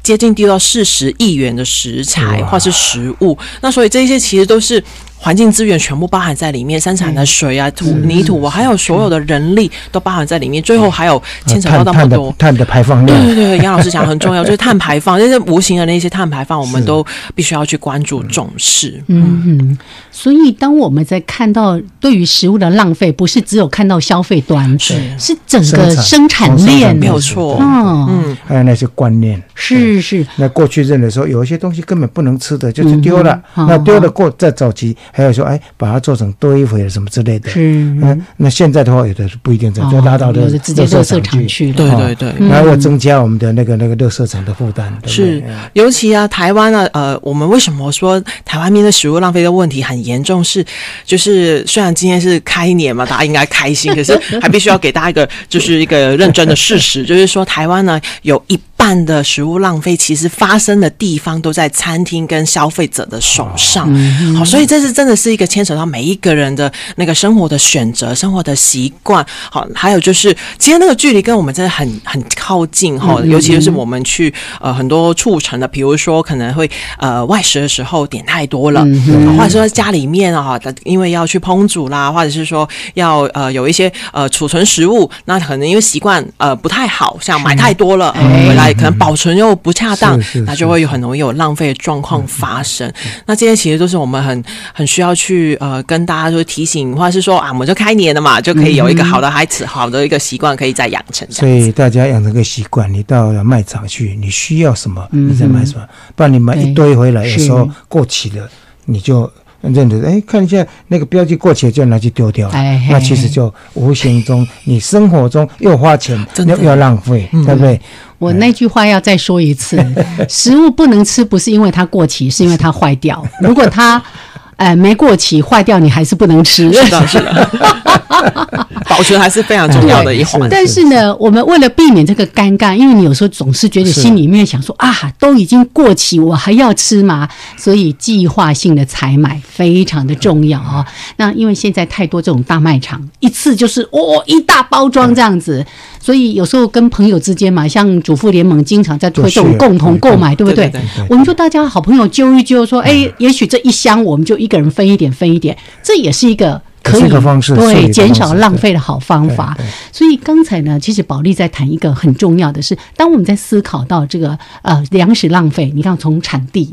[SPEAKER 4] 接近丢到四十亿元的食材或是食物。那所以这些其实都是。环境资源全部包含在里面，生产的水啊、土、泥土，还有所有的人力都包含在里面。最后还有牵扯到那么多
[SPEAKER 1] 碳的排放量。
[SPEAKER 4] 对对对，杨老师讲很重要，<laughs> 就是碳排放，那些无形的那些碳排放，我们都必须要去关注重视。
[SPEAKER 2] 嗯嗯。所以，当我们在看到对于食物的浪费，不是只有看到消费端，是是整个生产链，
[SPEAKER 4] 没有错。
[SPEAKER 1] 嗯嗯。还有那些观念，
[SPEAKER 2] 是是。
[SPEAKER 1] 那过去认的时候有一些东西根本不能吃的，就是丢了。那丢了过再早期。还有说，哎，把它做成堆肥什么之类的。是，嗯，那现在的话，有的是不一定这样，就拉到的
[SPEAKER 2] 直接垃圾场去。
[SPEAKER 4] 对对对，
[SPEAKER 1] 然后又增加我们的那个那个垃圾场的负担。
[SPEAKER 4] 是，尤其啊，台湾啊，呃，我们为什么说台湾面对食物浪费的问题很严重？是，就是虽然今天是开年嘛，大家应该开心，可是还必须要给大家一个，就是一个认真的事实，就是说台湾呢有一。半的食物浪费，其实发生的地方都在餐厅跟消费者的手上。好，所以这是真的是一个牵扯到每一个人的那个生活的选择、生活的习惯。好，还有就是，其实那个距离跟我们真的很很靠近哈。尤其是我们去呃很多促成的，比如说可能会呃外食的时候点太多了，或者说家里面啊，因为要去烹煮啦，或者是说要呃有一些呃储存食物，那可能因为习惯呃不太好，像买太多了回来。可能保存又不恰当，那就会有很容易有浪费的状况发生。那这些其实都是我们很很需要去呃跟大家说提醒，或者是说啊，我们就开年了嘛，就可以有一个好的孩子，好的一个习惯可以再养成。
[SPEAKER 1] 所以大家养成个习惯，你到卖场去，你需要什么，你再买什么，不然你买一堆回来，有时候过期了，你就。认得，哎，看一下那个标记过期就拿去丢掉，那其实就无形中你生活中又花钱 <laughs> 又要浪费，对不对？
[SPEAKER 2] 我那句话要再说一次：食物不能吃，不是因为它过期，是因为它坏掉。<laughs> 如果它哎没过期坏掉，你还是不能吃。
[SPEAKER 4] 是的，是的。<laughs> 保存还是非常重要的一环。
[SPEAKER 2] 但是呢，我们为了避免这个尴尬，因为你有时候总是觉得心里面想说啊，都已经过期，我还要吃吗？所以计划性的采买非常的重要啊。那因为现在太多这种大卖场，一次就是哦一大包装这样子。所以有时候跟朋友之间嘛，像主妇联盟经常在推动共同购买，对不对？我们就大家好朋友揪一揪，说，哎，也许这一箱我们就一个人分一点，分一点，这也是一个。可以对减少浪费的好方法，所以刚才呢，其实保利在谈一个很重要的是，当我们在思考到这个呃粮食浪费，你看从产地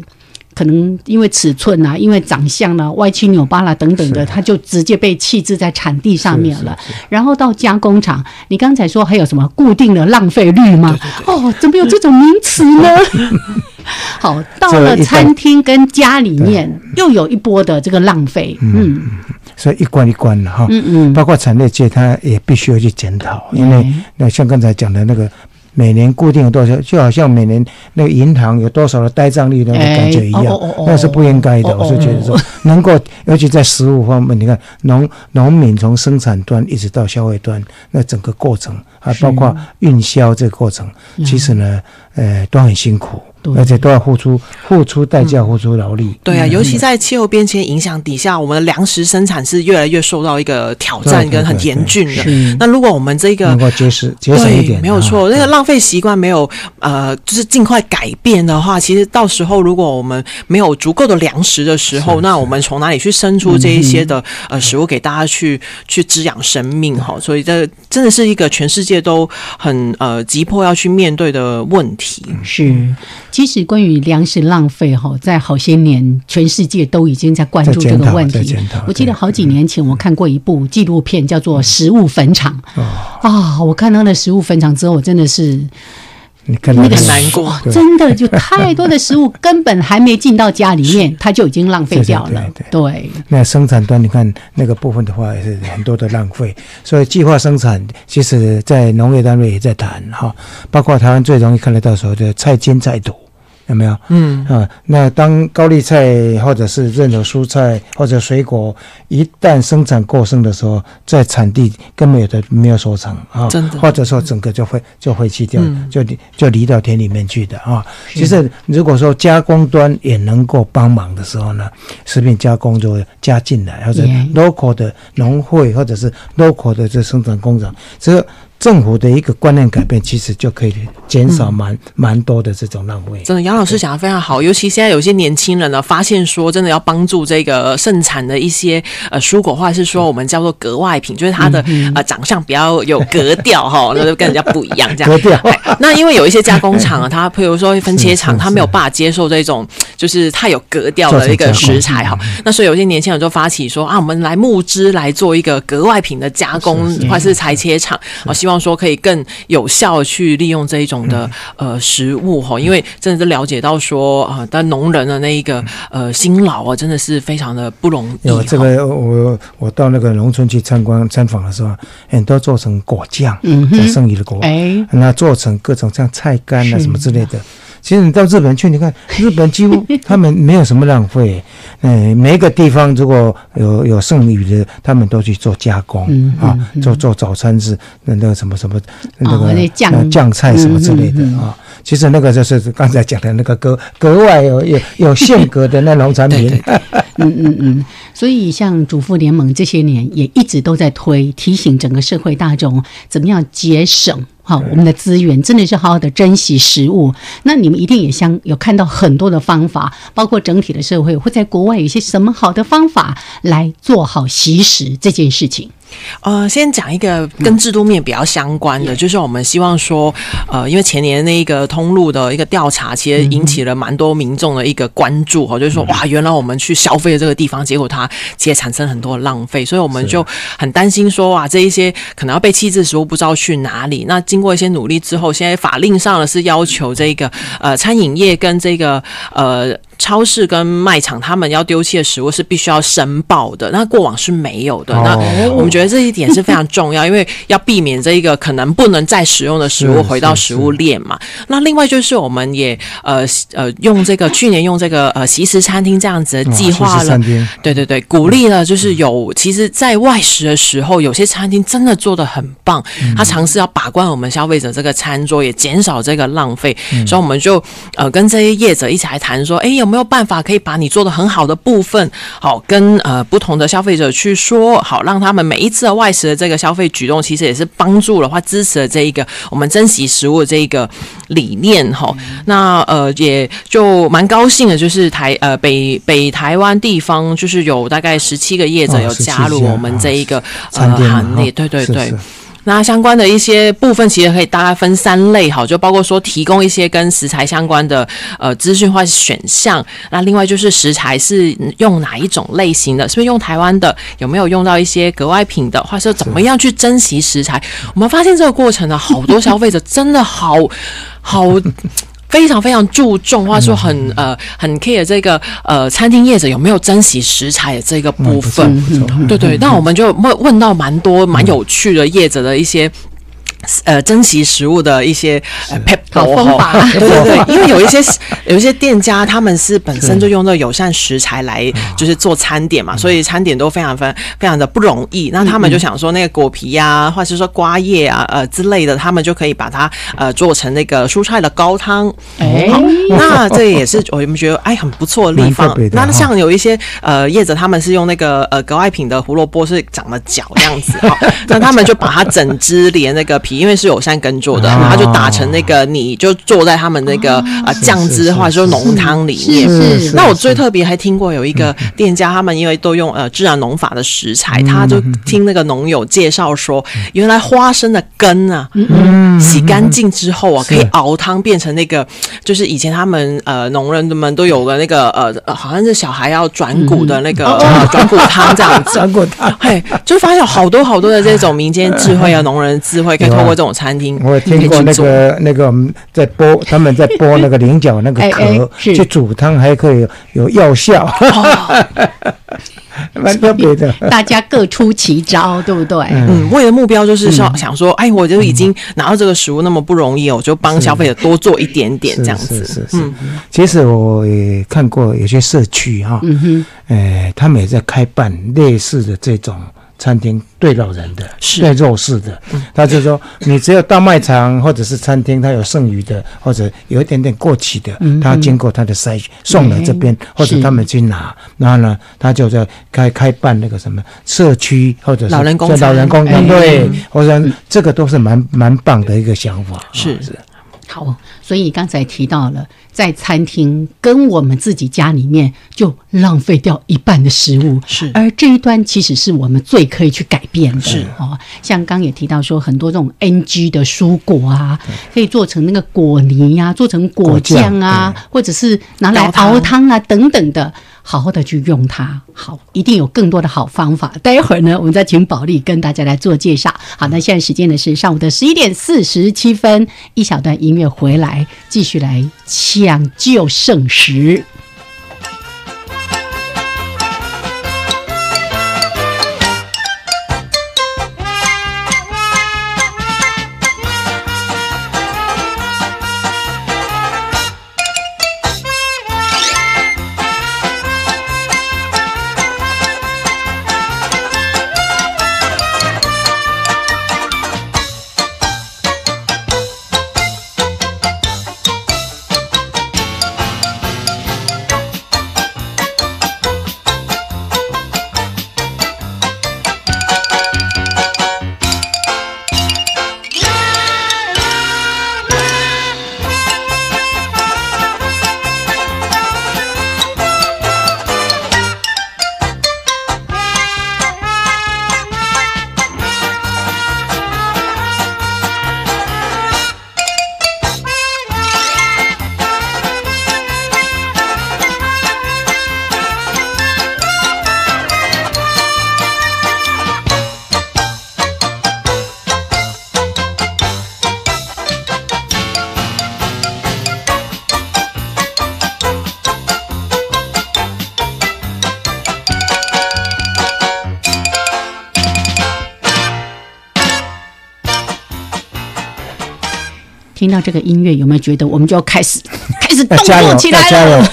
[SPEAKER 2] 可能因为尺寸啊，因为长相呢歪七扭八啦等等的，它就直接被弃置在产地上面了。然后到加工厂，你刚才说还有什么固定的浪费率吗？哦，怎么有这种名词呢？<laughs> 好，到了餐厅跟家里面又有一波的这个浪费，嗯。
[SPEAKER 1] 所以一关一关的哈，嗯嗯，包括产业界，它也必须要去检讨，因为那像刚才讲的那个，每年固定有多少，就好像每年那个银行有多少的呆账率那种感觉一样，那是不应该的。我是觉得说，能够尤其在食物方面，你看农农民从生产端一直到消费端，那整个过程，还包括运销这个过程，其实呢，呃，都很辛苦。而且都要付出付出代价，付出劳力。
[SPEAKER 4] 对啊，尤其在气候变迁影响底下，我们的粮食生产是越来越受到一个挑战跟很严峻的。那如果我们这个
[SPEAKER 1] 能够节省节省一点，
[SPEAKER 4] 没有错，那个浪费习惯没有呃，就是尽快改变的话，其实到时候如果我们没有足够的粮食的时候，那我们从哪里去生出这一些的呃食物给大家去去滋养生命哈？所以这真的是一个全世界都很呃急迫要去面对的问题。
[SPEAKER 2] 是。其实关于粮食浪费哈，在好些年，全世界都已经在关注这个问题。我记得好几年前，我看过一部纪录片，叫做《食物坟场》。啊，我看到了食物坟场之后，我真的是。
[SPEAKER 1] 那
[SPEAKER 4] 个难过，
[SPEAKER 2] 真的就太多的食物根本还没进到家里面，<laughs> 它就已经浪费掉了。对，
[SPEAKER 1] 那生产端你看那个部分的话，也是很多的浪费。所以计划生产，其实在农业单位也在谈哈，包括台湾最容易看得到候的菜金菜土。有没有？嗯啊，那当高丽菜或者是任何蔬菜或者水果一旦生产过剩的时候，在产地根本有的没有收成啊，
[SPEAKER 4] 真的，
[SPEAKER 1] 或者说整个就会就会弃掉，就就离到田里面去的啊。其实如果说加工端也能够帮忙的时候呢，食品加工就会加进来，或者 local 的农会或者是 local 的这生产工厂，这个。政府的一个观念改变，其实就可以减少蛮蛮多的这种浪费。
[SPEAKER 4] 真的，杨老师讲的非常好。尤其现在有些年轻人呢，发现说真的要帮助这个盛产的一些呃蔬果，或者是说我们叫做格外品，就是它的呃长相比较有格调哈，那就跟人家不一样这样。
[SPEAKER 1] 格调。
[SPEAKER 4] 那因为有一些加工厂啊，它譬如说分切厂，它没有办法接受这种就是太有格调的一个食材哈。那所以有些年轻人就发起说啊，我们来募资来做一个格外品的加工或者是裁切厂我，希望。说可以更有效的去利用这一种的呃食物哈，因为真的是了解到说啊，但农人的那一个呃辛劳啊，真的是非常的不容易。
[SPEAKER 1] 有这个我我到那个农村去参观参访的时候，很多做成果酱，嗯，剩余的果，哎，那做成各种像菜干啊什么之类的。其实你到日本去，你看 <laughs> 日本几乎他们没有什么浪费，嗯，每一个地方如果有有剩余的，他们都去做加工啊，做做早餐是那那个什么什么那个酱酱菜什么之类的啊。其实那个就是刚才讲的那个格格外有有有性格的那农产品。<laughs>
[SPEAKER 2] 嗯嗯嗯。所以像主妇联盟这些年也一直都在推，提醒整个社会大众怎么样节省。好，我们的资源真的是好好的珍惜食物。那你们一定也相有看到很多的方法，包括整体的社会会在国外有些什么好的方法来做好习食这件事情。
[SPEAKER 4] 呃，先讲一个跟制度面比较相关的，就是我们希望说，呃，因为前年那个通路的一个调查，其实引起了蛮多民众的一个关注哈，就是说，哇，原来我们去消费的这个地方，结果它其实产生很多浪费，所以我们就很担心说，哇，这一些可能要被弃置食物不知道去哪里。那经过一些努力之后，现在法令上呢是要求这个呃餐饮业跟这个呃。超市跟卖场，他们要丢弃的食物是必须要申报的，那过往是没有的。那我们觉得这一点是非常重要，因为要避免这一个可能不能再使用的食物回到食物链嘛。那另外就是我们也呃呃用这个去年用这个呃习食餐厅这样子的计划了，对对对，鼓励了就是有其实，在外食的时候，有些餐厅真的做的很棒，他尝试要把关我们消费者这个餐桌，也减少这个浪费，所以我们就呃跟这些业者一起来谈说，哎有。没有办法可以把你做的很好的部分，好跟呃不同的消费者去说，好让他们每一次的外食的这个消费举动，其实也是帮助了或支持了这一个我们珍惜食物的这一个理念哈。那呃也就蛮高兴的，就是台呃北北台湾地方就是有大概十七个业者有加入我们这一个呃行列，对对对。那相关的一些部分，其实可以大概分三类，哈，就包括说提供一些跟食材相关的呃资讯或选项。那另外就是食材是用哪一种类型的，是不是用台湾的，有没有用到一些格外品的，或者怎么样去珍惜食材？我们发现这个过程呢，好多消费者真的好好。非常非常注重，或者说很呃很 care 这个呃餐厅业者有没有珍惜食材的这个部分，对对，那我们就问问到蛮多蛮有趣的业者的一些。呃，珍惜食物的一些
[SPEAKER 2] 好方法，
[SPEAKER 4] 对 <laughs> 对对，<laughs> 因为有一些有一些店家，他们是本身就用这友善食材来就是做餐点嘛，所以餐点都非常非常非常的不容易。那他们就想说，那个果皮呀，或者是说瓜叶啊，呃之类的，他们就可以把它呃做成那个蔬菜的高汤。哎，那这也是我们觉得哎很不错的地方。那像有一些呃叶子，他们是用那个呃格外品的胡萝卜是长了角这样子哈，<laughs> 那他们就把它整只连那个皮。因为是有山耕做的，然后就打成那个，你就坐在他们那个啊酱汁或者说浓汤里面。那我最特别还听过有一个店家，他们因为都用呃自然农法的食材，他就听那个农友介绍说，原来花生的根啊，洗干净之后啊，可以熬汤变成那个，就是以前他们呃农人们都有个那个呃好像是小孩要转骨的那个转骨汤这样子。<laughs>
[SPEAKER 1] 转骨汤，
[SPEAKER 4] 嘿，就发现好多好多的这种民间智慧啊，农人智慧可以。过这种餐厅，
[SPEAKER 1] 我听过那个那个在剥，<laughs> 他们在剥那个菱角那个壳去煮汤，还可以有药效，<laughs> 蛮特别的。
[SPEAKER 2] 大家各出奇招，对不对？
[SPEAKER 4] 嗯，为了目标就是想想说，哎，我就已经拿到这个食物那么不容易，我就帮消费者多做一点点这样子。
[SPEAKER 1] 是是是。其实我也看过有些社区哈，嗯哼，哎，他们也在开办类似的这种。餐厅对老人的，对弱势的，他就说，你只有大卖场或者是餐厅，他有剩余的或者有一点点过期的，他经过他的筛选送来这边，或者他们去拿，然后呢，他就在开开办那个什么社区或者是
[SPEAKER 4] 老人公
[SPEAKER 1] 老人公对，或者这个都是蛮蛮棒的一个想法，
[SPEAKER 4] 是。是。
[SPEAKER 2] 好，所以刚才提到了，在餐厅跟我们自己家里面就浪费掉一半的食物，
[SPEAKER 4] 是。
[SPEAKER 2] 而这一端其实是我们最可以去改变的，
[SPEAKER 4] 是
[SPEAKER 2] 哦。像刚也提到说，很多这种 NG 的蔬果啊，可以做成那个果泥呀，做成果酱啊，或者是拿来熬汤啊等等的。好好的去用它，好，一定有更多的好方法。待会儿呢，我们再请保利跟大家来做介绍。好，那现在时间呢是上午的十一点四十七分，一小段音乐回来，继续来抢救圣石。到这个音乐，有没有觉得我们就要开始 <laughs> 开始动作起来了？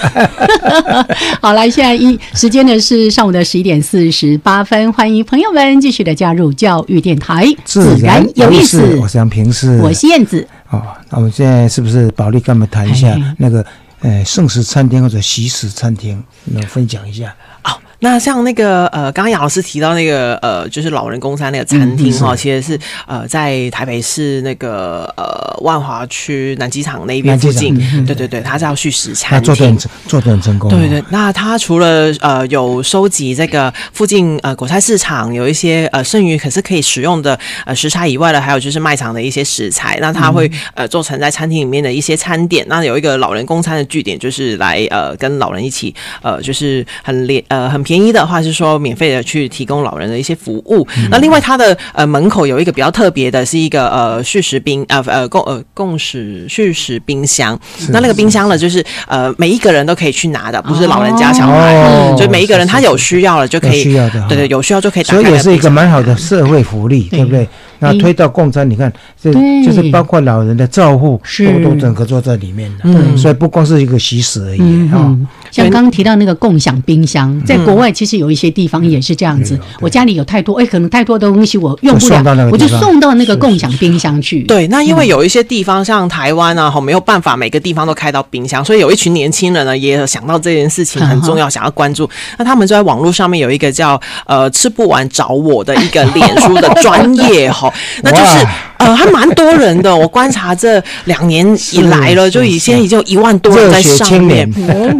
[SPEAKER 2] <laughs> 好来，现在一时间呢是上午的十一点四十八分，欢迎朋友们继续的加入教育电台，
[SPEAKER 1] 自然有意思。我是杨平，是
[SPEAKER 2] 我是燕子。
[SPEAKER 1] 哦，那我们现在是不是保利跟我们谈一下那个呃圣食餐厅或者喜食餐厅，能分享一下？
[SPEAKER 4] 哦，那像那个呃，刚刚杨老师提到那个呃，就是老人公餐那个餐厅哈，其实是呃在台北市那个呃万华区南机场那边附近，对对对，它叫叙食餐厅，
[SPEAKER 1] 做的做的很成功。
[SPEAKER 4] 对对，那它除了呃有收集这个附近呃果菜市场有一些呃剩余可是可以使用的呃食材以外呢，还有就是卖场的一些食材，那它会呃做成在餐厅里面的一些餐点。那有一个老人公餐的据点，就是来呃跟老人一起呃就是很廉呃很。便宜的话是说免费的去提供老人的一些服务。那另外它的呃门口有一个比较特别的，是一个呃续食冰呃呃共呃共食续食冰箱。那那个冰箱呢，就是呃每一个人都可以去拿的，不是老人家小孩，就每一个人他有需要了就可以
[SPEAKER 1] 需要的，
[SPEAKER 4] 对对，有需要就可以打
[SPEAKER 1] 开。所以也是一个蛮好的社会福利，对不对？那推到共餐，你看，这就是包括老人的照护，都都整合做在里面的。所以不光是一个习食而已啊。
[SPEAKER 2] 像刚刚提到那个共享冰箱，在国外其实有一些地方也是这样子。我家里有太多，哎，可能太多的东西我用不了，我就送到那个共享冰箱去。
[SPEAKER 4] 对，那因为有一些地方像台湾啊，哈，没有办法每个地方都开到冰箱，所以有一群年轻人呢，也想到这件事情很重要，想要关注。那他们就在网络上面有一个叫呃吃不完找我的一个脸书的专业哈。<laughs> 那就是呃，还蛮多人的。我观察这两年以来了，就已现在已经有一万多人在上面。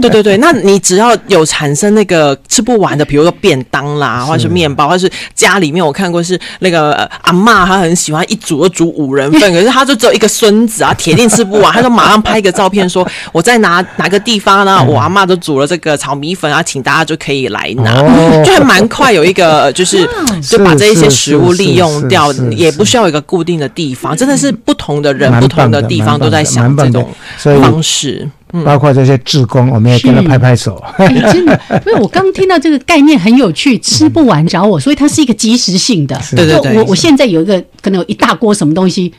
[SPEAKER 4] 对对对，那你只要有产生那个吃不完的，比如说便当啦，或者是面包，或者是家里面我看过是那个阿妈，她很喜欢一煮就煮五人份，<laughs> 可是她就只有一个孙子啊，铁定吃不完。她就马上拍一个照片说：“ <laughs> 我在哪哪个地方呢？我阿妈都煮了这个炒米粉啊，请大家就可以来拿。” <laughs> 就还蛮快，有一个就是就把这一些食物利用掉，也不需要一个固定的地方，真的是不同的人、不同的地方都在想这种方式。
[SPEAKER 1] 包括这些志工，我们也跟他拍拍手。
[SPEAKER 2] 真的，<laughs> 因为我刚听到这个概念很有趣，吃不完找我，所以它是一个及时性的。
[SPEAKER 4] 对对对，
[SPEAKER 2] 我我现在有一个可能有一大锅什么东西，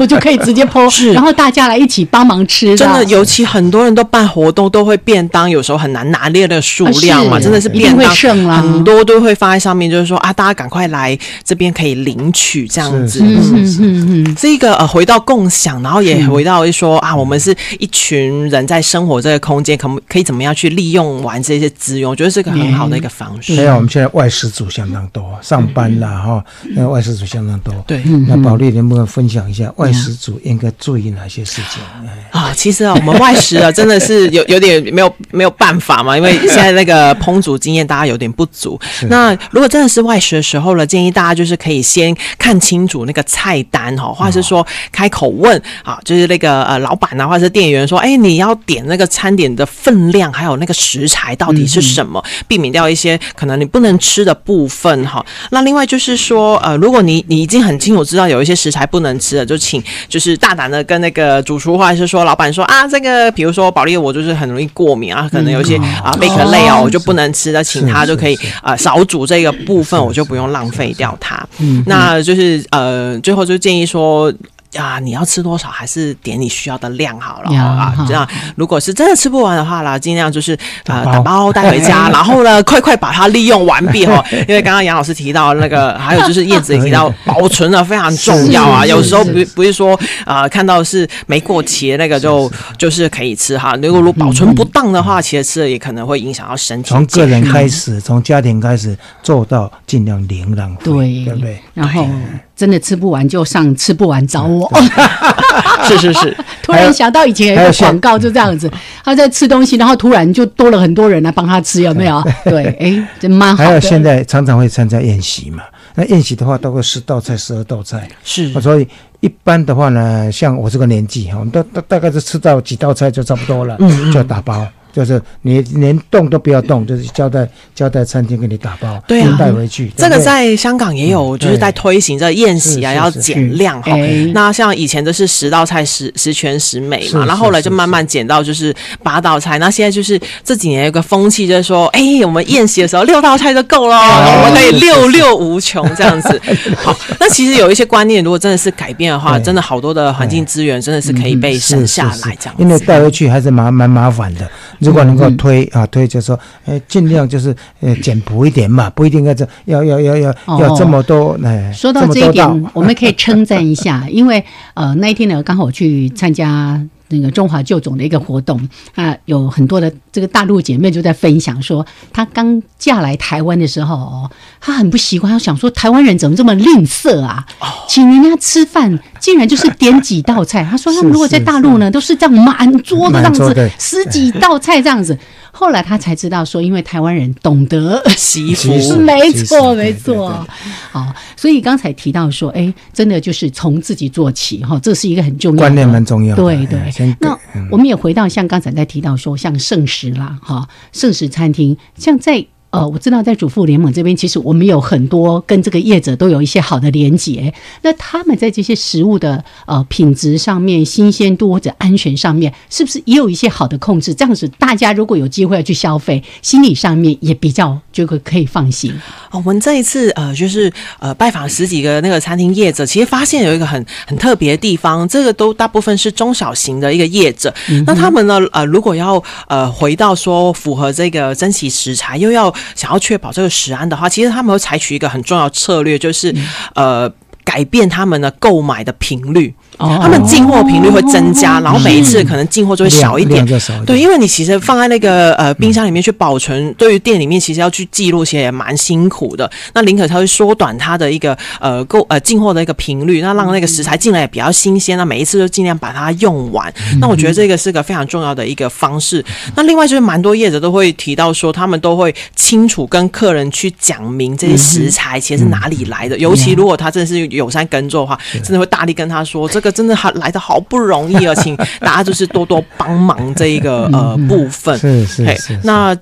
[SPEAKER 2] 我就可以直接剖，然后大家来一起帮忙吃。
[SPEAKER 4] 真的，尤其很多人都办活动，都会便当，有时候很难拿捏的数量嘛，真的是便当很多都会发在上面，就是说啊，大家赶快来这边可以领取这样子。嗯嗯嗯，是一个呃，回到共享，然后也回到说啊，我们是一群。人在生活这个空间，可不可以怎么样去利用完这些资源？我觉得是个很好的一个方式。
[SPEAKER 1] 还有我们现在外食族相当多，上班啦哈，那外食族相当多。
[SPEAKER 4] 对，
[SPEAKER 1] 那保利能不能分享一下外食族应该注意哪些事情？
[SPEAKER 4] 啊，其实啊，我们外食啊，真的是有有点没有 <laughs> 没有办法嘛，因为现在那个烹煮经验大家有点不足。那如果真的是外食的时候呢，建议大家就是可以先看清楚那个菜单哈，或者是说开口问啊，就是那个呃老板啊，或者是店员说，哎你。你要点那个餐点的分量，还有那个食材到底是什么，避免掉一些可能你不能吃的部分哈。那另外就是说，呃，如果你你已经很清楚知道有一些食材不能吃的，就请就是大胆的跟那个主厨或者是说老板说啊，这个比如说保利我就是很容易过敏啊，可能有一些啊贝壳类啊，我就不能吃的，请他就可以啊少煮这个部分，我就不用浪费掉它。嗯那就是呃，最后就建议说。啊，你要吃多少还是点你需要的量好了啊？这样，如果是真的吃不完的话啦，尽量就是呃打包带回家，然后呢，快快把它利用完毕哈。<laughs> 因为刚刚杨老师提到那个，还有就是叶子也提到保存的非常重要啊。有时候不不是说啊，看到是没过期的那个就就是可以吃哈。如果如保存不当的话，其实吃了也可能会影响到身体。
[SPEAKER 1] 从个人开始，从家庭开始做到尽量零浪费，对不对？
[SPEAKER 2] 然后。真的吃不完就上吃不完找我，<laughs>
[SPEAKER 4] 是是是。
[SPEAKER 2] 突然想到以前有一个广告就这样子，他在吃东西，然后突然就多了很多人来帮他吃，有没有？对，<laughs> 哎，真蛮好。
[SPEAKER 1] 还有现在常常会参加宴席嘛，那宴席的话都会十道菜、十二道菜，
[SPEAKER 4] 是。
[SPEAKER 1] 所以一般的话呢，像我这个年纪哈，我们都大大概是吃到几道菜就差不多了，就打包。就是你连动都不要动，就是交代交代餐厅给你打包，
[SPEAKER 4] 对啊，
[SPEAKER 1] 带回去。
[SPEAKER 4] 这个在香港也有，就是在推行这宴席啊，要减量哈。那像以前都是十道菜十十全十美嘛，然后后来就慢慢减到就是八道菜。那现在就是这几年有个风气，就是说，哎，我们宴席的时候六道菜就够了，我们可以六六无穷这样子。<laughs> 好，那其实有一些观念，如果真的是改变的话，真的好多的环境资源真的是可以被省下来这样。
[SPEAKER 1] 因为带回去还是蛮蛮麻烦的。如果能够推啊推，就说，哎，尽量就是呃简朴一点嘛，不一定要这要要要要要这么多哎。
[SPEAKER 2] 说到这一点，<laughs> 我们可以称赞一下，因为呃那一天呢，刚好我去参加那个中华旧种的一个活动啊，有很多的这个大陆姐妹就在分享说，她刚嫁来台湾的时候哦，她很不习惯，她想说台湾人怎么这么吝啬啊？请人家吃饭竟然就是点几道菜。<laughs> 他说他们如果在大陆呢，都是这样满桌的这样子，十几道菜这样子。后来他才知道说，因为台湾人懂得
[SPEAKER 4] 惜福，
[SPEAKER 2] 没错没错。好，所以刚才提到说，哎，真的就是从自己做起哈，这是一个很重要的
[SPEAKER 1] 观念，蛮重要。
[SPEAKER 2] 对对。那我们也回到像刚才在提到说，像盛食啦，哈，盛食餐厅，像在。呃，我知道在主妇联盟这边，其实我们有很多跟这个业者都有一些好的连结。那他们在这些食物的呃品质上面、新鲜度或者安全上面，是不是也有一些好的控制？这样子，大家如果有机会要去消费，心理上面也比较就会可以放心。
[SPEAKER 4] 我们这一次呃，就是呃拜访十几个那个餐厅业者，其实发现有一个很很特别的地方，这个都大部分是中小型的一个业者。那他们呢，呃，如果要呃回到说符合这个珍惜食材，又要想要确保这个食安的话，其实他们会采取一个很重要策略，就是呃改变他们的购买的频率。他们进货频率会增加，然后每一次可能进货就会少一点。对，因为你其实放在那个呃冰箱里面去保存，对于店里面其实要去记录，其实也蛮辛苦的。那林可他会缩短它的一个呃购呃进货的一个频率，那让那个食材进来也比较新鲜。那每一次都尽量把它用完。那我觉得这个是个非常重要的一个方式。那另外就是蛮多业者都会提到说，他们都会清楚跟客人去讲明这些食材其实是哪里来的。尤其如果他真的是友善耕作的话，真的会大力跟他说这个。真的好来的好不容易啊，请大家就是多多帮忙这一个 <laughs> 呃部分。
[SPEAKER 1] 是是是。
[SPEAKER 4] 那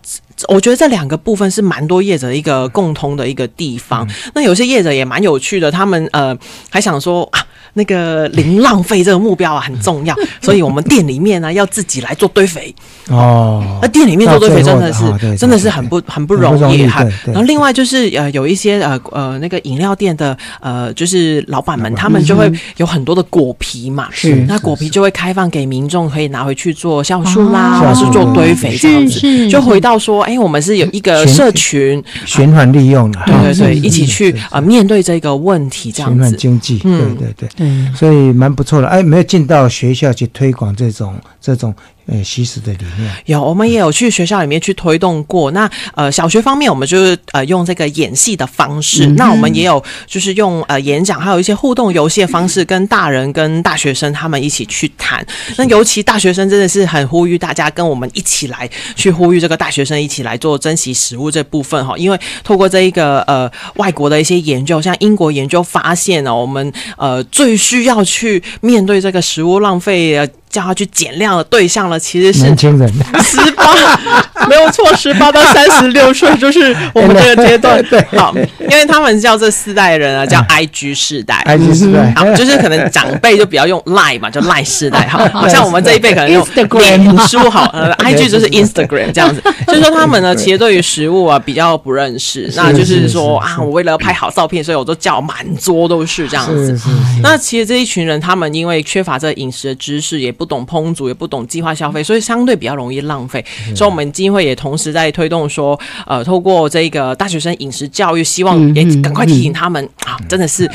[SPEAKER 4] 我觉得这两个部分是蛮多业者一个共通的一个地方。那有些业者也蛮有趣的，他们呃还想说啊。那个零浪费这个目标啊很重要，<laughs> 所以我们店里面呢要自己来做堆肥。哦。那店里面做堆肥真的是真的是很不很不容易哈。然后另外就是呃有一些呃呃那个饮料店的呃就是老板们，他们就会有很多的果皮嘛，是。那果皮就会开放给民众可以拿回去做酵素啦，或者是做堆肥这样子。就回到说，哎，我们是有一个社群
[SPEAKER 1] 循环利用的，
[SPEAKER 4] 对对对，一起去啊面对这个问题这样子。
[SPEAKER 1] 循环经济，对对对。所以蛮不错的，哎，没有进到学校去推广这种这种。呃，习食的理念
[SPEAKER 4] 有，我们也有去学校里面去推动过。那呃，小学方面，我们就是呃用这个演戏的方式。那我们也有就是用呃演讲，还有一些互动游戏的方式，跟大人跟大学生他们一起去谈。那尤其大学生真的是很呼吁大家跟我们一起来去呼吁这个大学生一起来做珍惜食物这部分哈。因为透过这一个呃外国的一些研究，像英国研究发现呢，我们呃最需要去面对这个食物浪费。叫他去减量的对象了，其实是
[SPEAKER 1] 年轻人，
[SPEAKER 4] 十八 <laughs> 没有错，十八到三十六岁就是我们这个阶段。<laughs> 对，好，因为他们叫这四代人啊，叫 I G 世代
[SPEAKER 1] ，I G 世代，
[SPEAKER 4] 好，就是可能长辈就比较用 Line 嘛，就 Line 世代，好，好 <laughs> 像我们这一辈可能用脸书，好，呃，I G 就是 Instagram 这样子，就是说他们呢，其实对于食物啊比较不认识，那就是说啊，我为了拍好照片，所以我都叫满桌都是这样子。那其实这一群人，他们因为缺乏这饮食的知识，也不不懂烹煮，也不懂计划消费，所以相对比较容易浪费。所以，我们基金会也同时在推动说，呃，透过这个大学生饮食教育，希望也赶快提醒他们啊，真的是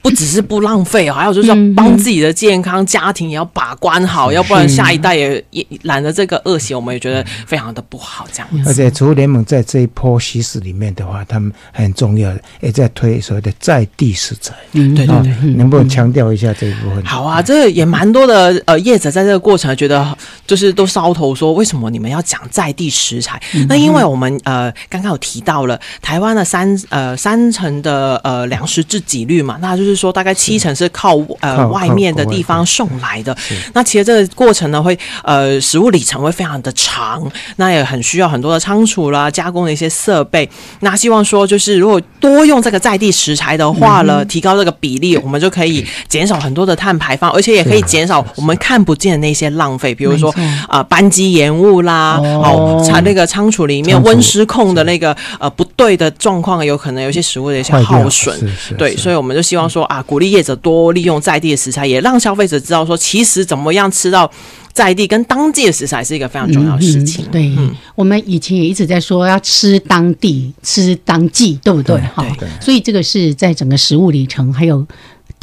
[SPEAKER 4] 不只是不浪费哦，还有就是要帮自己的健康、家庭也要把关好，要不然下一代也也染了这个恶习，我们也觉得非常的不好。这样，
[SPEAKER 1] 而且，厨联盟在这一波习食里面的话，他们很重要的也在推所谓的在地食材。
[SPEAKER 4] 嗯，对对对，
[SPEAKER 1] 能不能强调一下这一部分？
[SPEAKER 4] 好啊，这也蛮多的呃。业者在这个过程觉得就是都烧头，说为什么你们要讲在地食材？那因为我们呃刚刚有提到了台湾的三呃三成的呃粮食自给率嘛，那就是说大概七成是靠呃外面的地方送来的。那其实这个过程呢，会呃食物里程会非常的长，那也很需要很多的仓储啦、加工的一些设备。那希望说就是如果多用这个在地食材的话呢，提高这个比例，我们就可以减少很多的碳排放，而且也可以减少我们看。看不见的那些浪费，比如说啊，班机延误啦，哦，它那个仓储里面温失控的那个呃不对的状况，有可能有些食物的一些耗损，对，所以我们就希望说啊，鼓励业者多利用在地的食材，也让消费者知道说，其实怎么样吃到在地跟当地的食材是一个非常重要的事情。
[SPEAKER 2] 对，嗯我们以前也一直在说要吃当地、吃当季，对不对？哈，所以这个是在整个食物里程还有。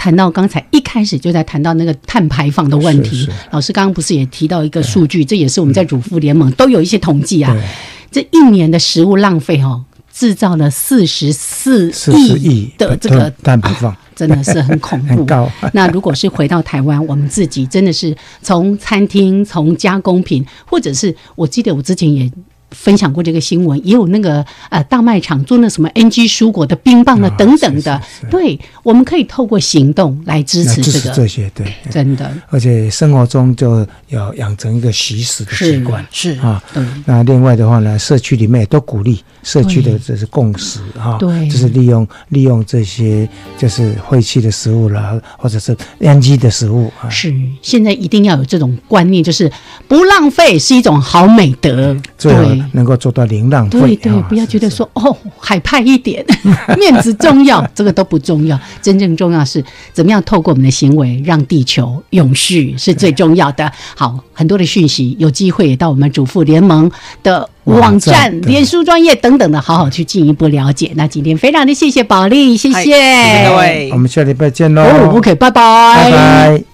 [SPEAKER 2] 谈到刚才一开始就在谈到那个碳排放的问题。老师刚刚不是也提到一个数据，这也是我们在主妇联盟都有一些统计啊。这一年的食物浪费哦，制造了四十四亿的这个
[SPEAKER 1] 碳排放，<laughs>
[SPEAKER 2] 真的是很恐怖。<laughs> <laughs> 那如果是回到台湾，我们自己真的是从餐厅、从加工品，或者是我记得我之前也。分享过这个新闻，也有那个呃大卖场做那什么 NG 蔬果的冰棒的等等的，对，我们可以透过行动来支持这个。
[SPEAKER 1] 这些，对，
[SPEAKER 2] 真的。
[SPEAKER 1] 而且生活中就要养成一个习食的习惯，
[SPEAKER 2] 是
[SPEAKER 1] 啊。那另外的话呢，社区里面也都鼓励社区的这是共识哈，
[SPEAKER 2] 对，
[SPEAKER 1] 就是利用利用这些就是废弃的食物啦，或者是 NG 的食物啊。
[SPEAKER 2] 是，现在一定要有这种观念，就是不浪费是一种好美德，对。
[SPEAKER 1] 能够做到零浪费，
[SPEAKER 2] 对对，不要觉得说哦海派一点，<laughs> 面子重要，<laughs> 这个都不重要。真正重要是怎么样透过我们的行为让地球永续是最重要的。好，很多的讯息，有机会也到我们主妇联盟的网站、脸书专业等等的，好好去进一步了解。那今天非常的谢谢宝莉，谢谢
[SPEAKER 4] 各位，
[SPEAKER 1] 我们下礼拜见喽。
[SPEAKER 2] 哦，OK，拜拜，
[SPEAKER 1] 拜拜。